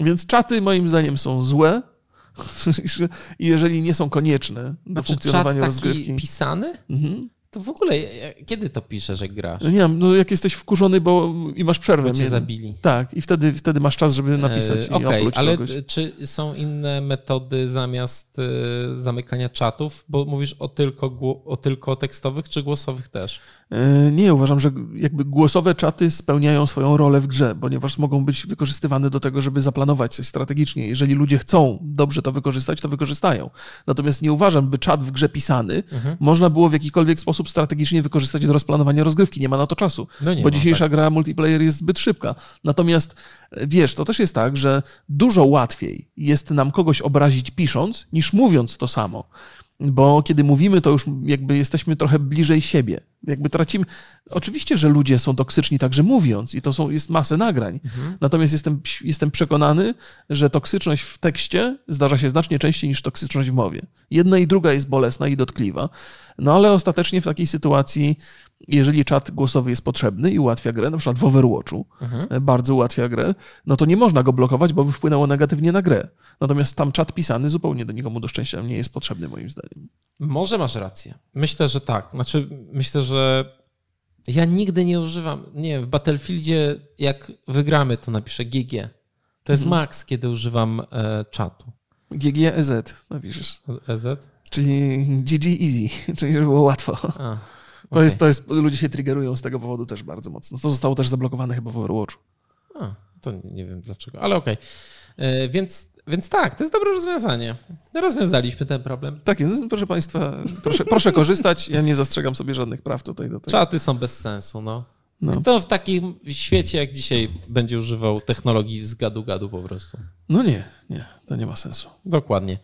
Speaker 1: Więc czaty moim zdaniem są złe, i jeżeli nie są konieczne do znaczy, funkcjonowania czat taki rozgrywki.
Speaker 2: pisany? Mhm. To w ogóle, kiedy to pisze, że grasz?
Speaker 1: No nie wiem, no jak jesteś wkurzony bo i masz przerwę.
Speaker 2: Bo cię zabili.
Speaker 1: Tak, i wtedy, wtedy masz czas, żeby napisać e, Okej, okay,
Speaker 2: ale
Speaker 1: kogoś.
Speaker 2: czy są inne metody zamiast y, zamykania czatów? Bo mówisz o tylko, o tylko tekstowych, czy głosowych też?
Speaker 1: E, nie, uważam, że jakby głosowe czaty spełniają swoją rolę w grze, ponieważ mogą być wykorzystywane do tego, żeby zaplanować coś strategicznie. Jeżeli ludzie chcą dobrze to wykorzystać, to wykorzystają. Natomiast nie uważam, by czat w grze pisany mhm. można było w jakikolwiek sposób strategicznie wykorzystać do rozplanowania rozgrywki. Nie ma na to czasu, no bo ma, dzisiejsza tak. gra multiplayer jest zbyt szybka. Natomiast e, wiesz, to też jest tak, że dużo łatwiej jest nam kogoś obrazić pisząc, niż mówiąc to samo bo kiedy mówimy, to już jakby jesteśmy trochę bliżej siebie. Jakby tracimy. Oczywiście, że ludzie są toksyczni także mówiąc, i to są, jest masę nagrań. Mhm. Natomiast jestem, jestem przekonany, że toksyczność w tekście zdarza się znacznie częściej niż toksyczność w mowie. Jedna i druga jest bolesna i dotkliwa, no ale ostatecznie w takiej sytuacji jeżeli czat głosowy jest potrzebny i ułatwia grę, na przykład w Overwatchu mhm. E, bardzo ułatwia grę, no to nie można go blokować, bo by wpłynęło negatywnie na grę. Natomiast tam czat pisany zupełnie do nikomu do szczęścia nie jest potrzebny, moim zdaniem.
Speaker 2: Może masz rację. Myślę, że tak. Znaczy, myślę, że ja nigdy nie używam, nie wiem, w Battlefieldzie jak wygramy, to napiszę GG. To jest mhm. max, kiedy używam e, czatu.
Speaker 1: GG EZ napiszesz.
Speaker 2: EZ?
Speaker 1: Czyli GG Easy, czyli żeby było łatwo. A. To, okay. jest, to jest, ludzie się triggerują z tego powodu też bardzo mocno. To zostało też zablokowane chyba w Overwatchu.
Speaker 2: A, to nie wiem dlaczego, ale okej. Okay. E, więc, więc tak, to jest dobre rozwiązanie. Rozwiązaliśmy ten problem.
Speaker 1: Tak jest, proszę Państwa, proszę, proszę korzystać. Ja nie zastrzegam sobie żadnych praw tutaj do tego.
Speaker 2: Czaty są bez sensu, no. no. Kto w takim świecie jak dzisiaj będzie używał technologii z gadu-gadu po prostu?
Speaker 1: No nie, nie, to nie ma sensu.
Speaker 2: Dokładnie.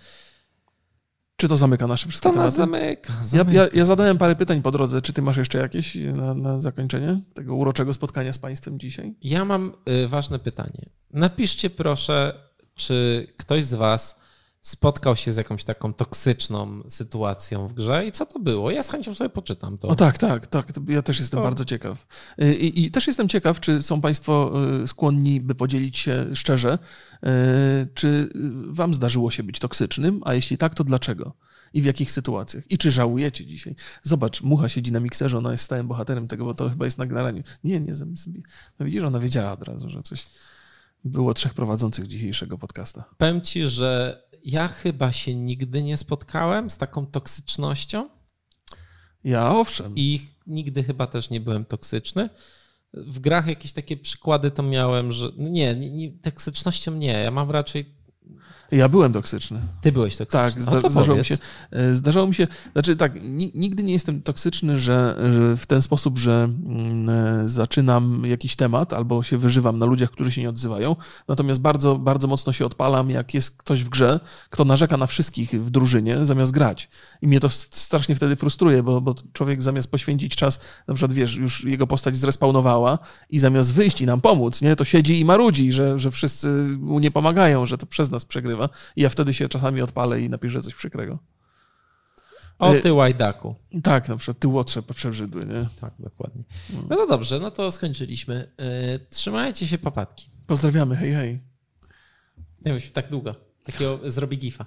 Speaker 1: Czy to zamyka nasze wszystkie to
Speaker 2: tematy? zamyka.
Speaker 1: zamyka. Ja, ja, ja, zadałem parę pytań po drodze. Czy ty masz jeszcze jakieś na, na zakończenie tego uroczego spotkania z państwem dzisiaj?
Speaker 2: Ja mam y, ważne pytanie. Napiszcie proszę, czy ktoś z was spotkał się z jakąś taką toksyczną sytuacją w grze i co to było? Ja z chęcią sobie poczytam to.
Speaker 1: O tak, tak, tak. Ja też jestem o. bardzo ciekaw. Y, I, I, też jestem ciekaw, czy są Państwo y, skłonni, by podzielić się szczerze, y, czy Wam zdarzyło się być toksycznym, a jeśli tak, to dlaczego? I w jakich sytuacjach? I czy żałujecie dzisiaj? Zobacz, Mucha siedzi na mikserze, ona jest stałym bohaterem tego, bo to chyba jest nagranie. Nie, nie, no widzisz, ona wiedziała od razu, że coś było trzech prowadzących dzisiejszego podcasta.
Speaker 2: Powiem ci, że ja chyba się nigdy nie spotkałem z taką toksycznością.
Speaker 1: Ja owszem.
Speaker 2: I nigdy chyba też nie byłem toksyczny. W grach jakieś takie przykłady to miałem, że nie, nie, nie toksycznością nie. Ja mam raczej
Speaker 1: ja byłem toksyczny.
Speaker 2: Ty byłeś toksyczny.
Speaker 1: Tak, zda zdarzało, mi się, e, zdarzało mi się. Znaczy, tak, nigdy nie jestem toksyczny, że, że w ten sposób, że mm, e, zaczynam jakiś temat albo się wyżywam na ludziach, którzy się nie odzywają. Natomiast bardzo, bardzo mocno się odpalam, jak jest ktoś w grze, kto narzeka na wszystkich w drużynie, zamiast grać. I mnie to strasznie wtedy frustruje, bo, bo człowiek zamiast poświęcić czas, na przykład wiesz, już jego postać zrespawnowała i zamiast wyjść i nam pomóc, nie, to siedzi i marudzi, że, że wszyscy mu nie pomagają, że to przez nas przegrywa I ja wtedy się czasami odpalę i napiszę coś przykrego.
Speaker 2: O ty łajdaku.
Speaker 1: Tak, na przykład ty łotrze przebrzydły, nie?
Speaker 2: Tak, dokładnie. No to dobrze, no to skończyliśmy. Trzymajcie się, papatki.
Speaker 1: Pozdrawiamy, hej, hej.
Speaker 2: Nie wiem, tak długo. Takiego zrobi gifa.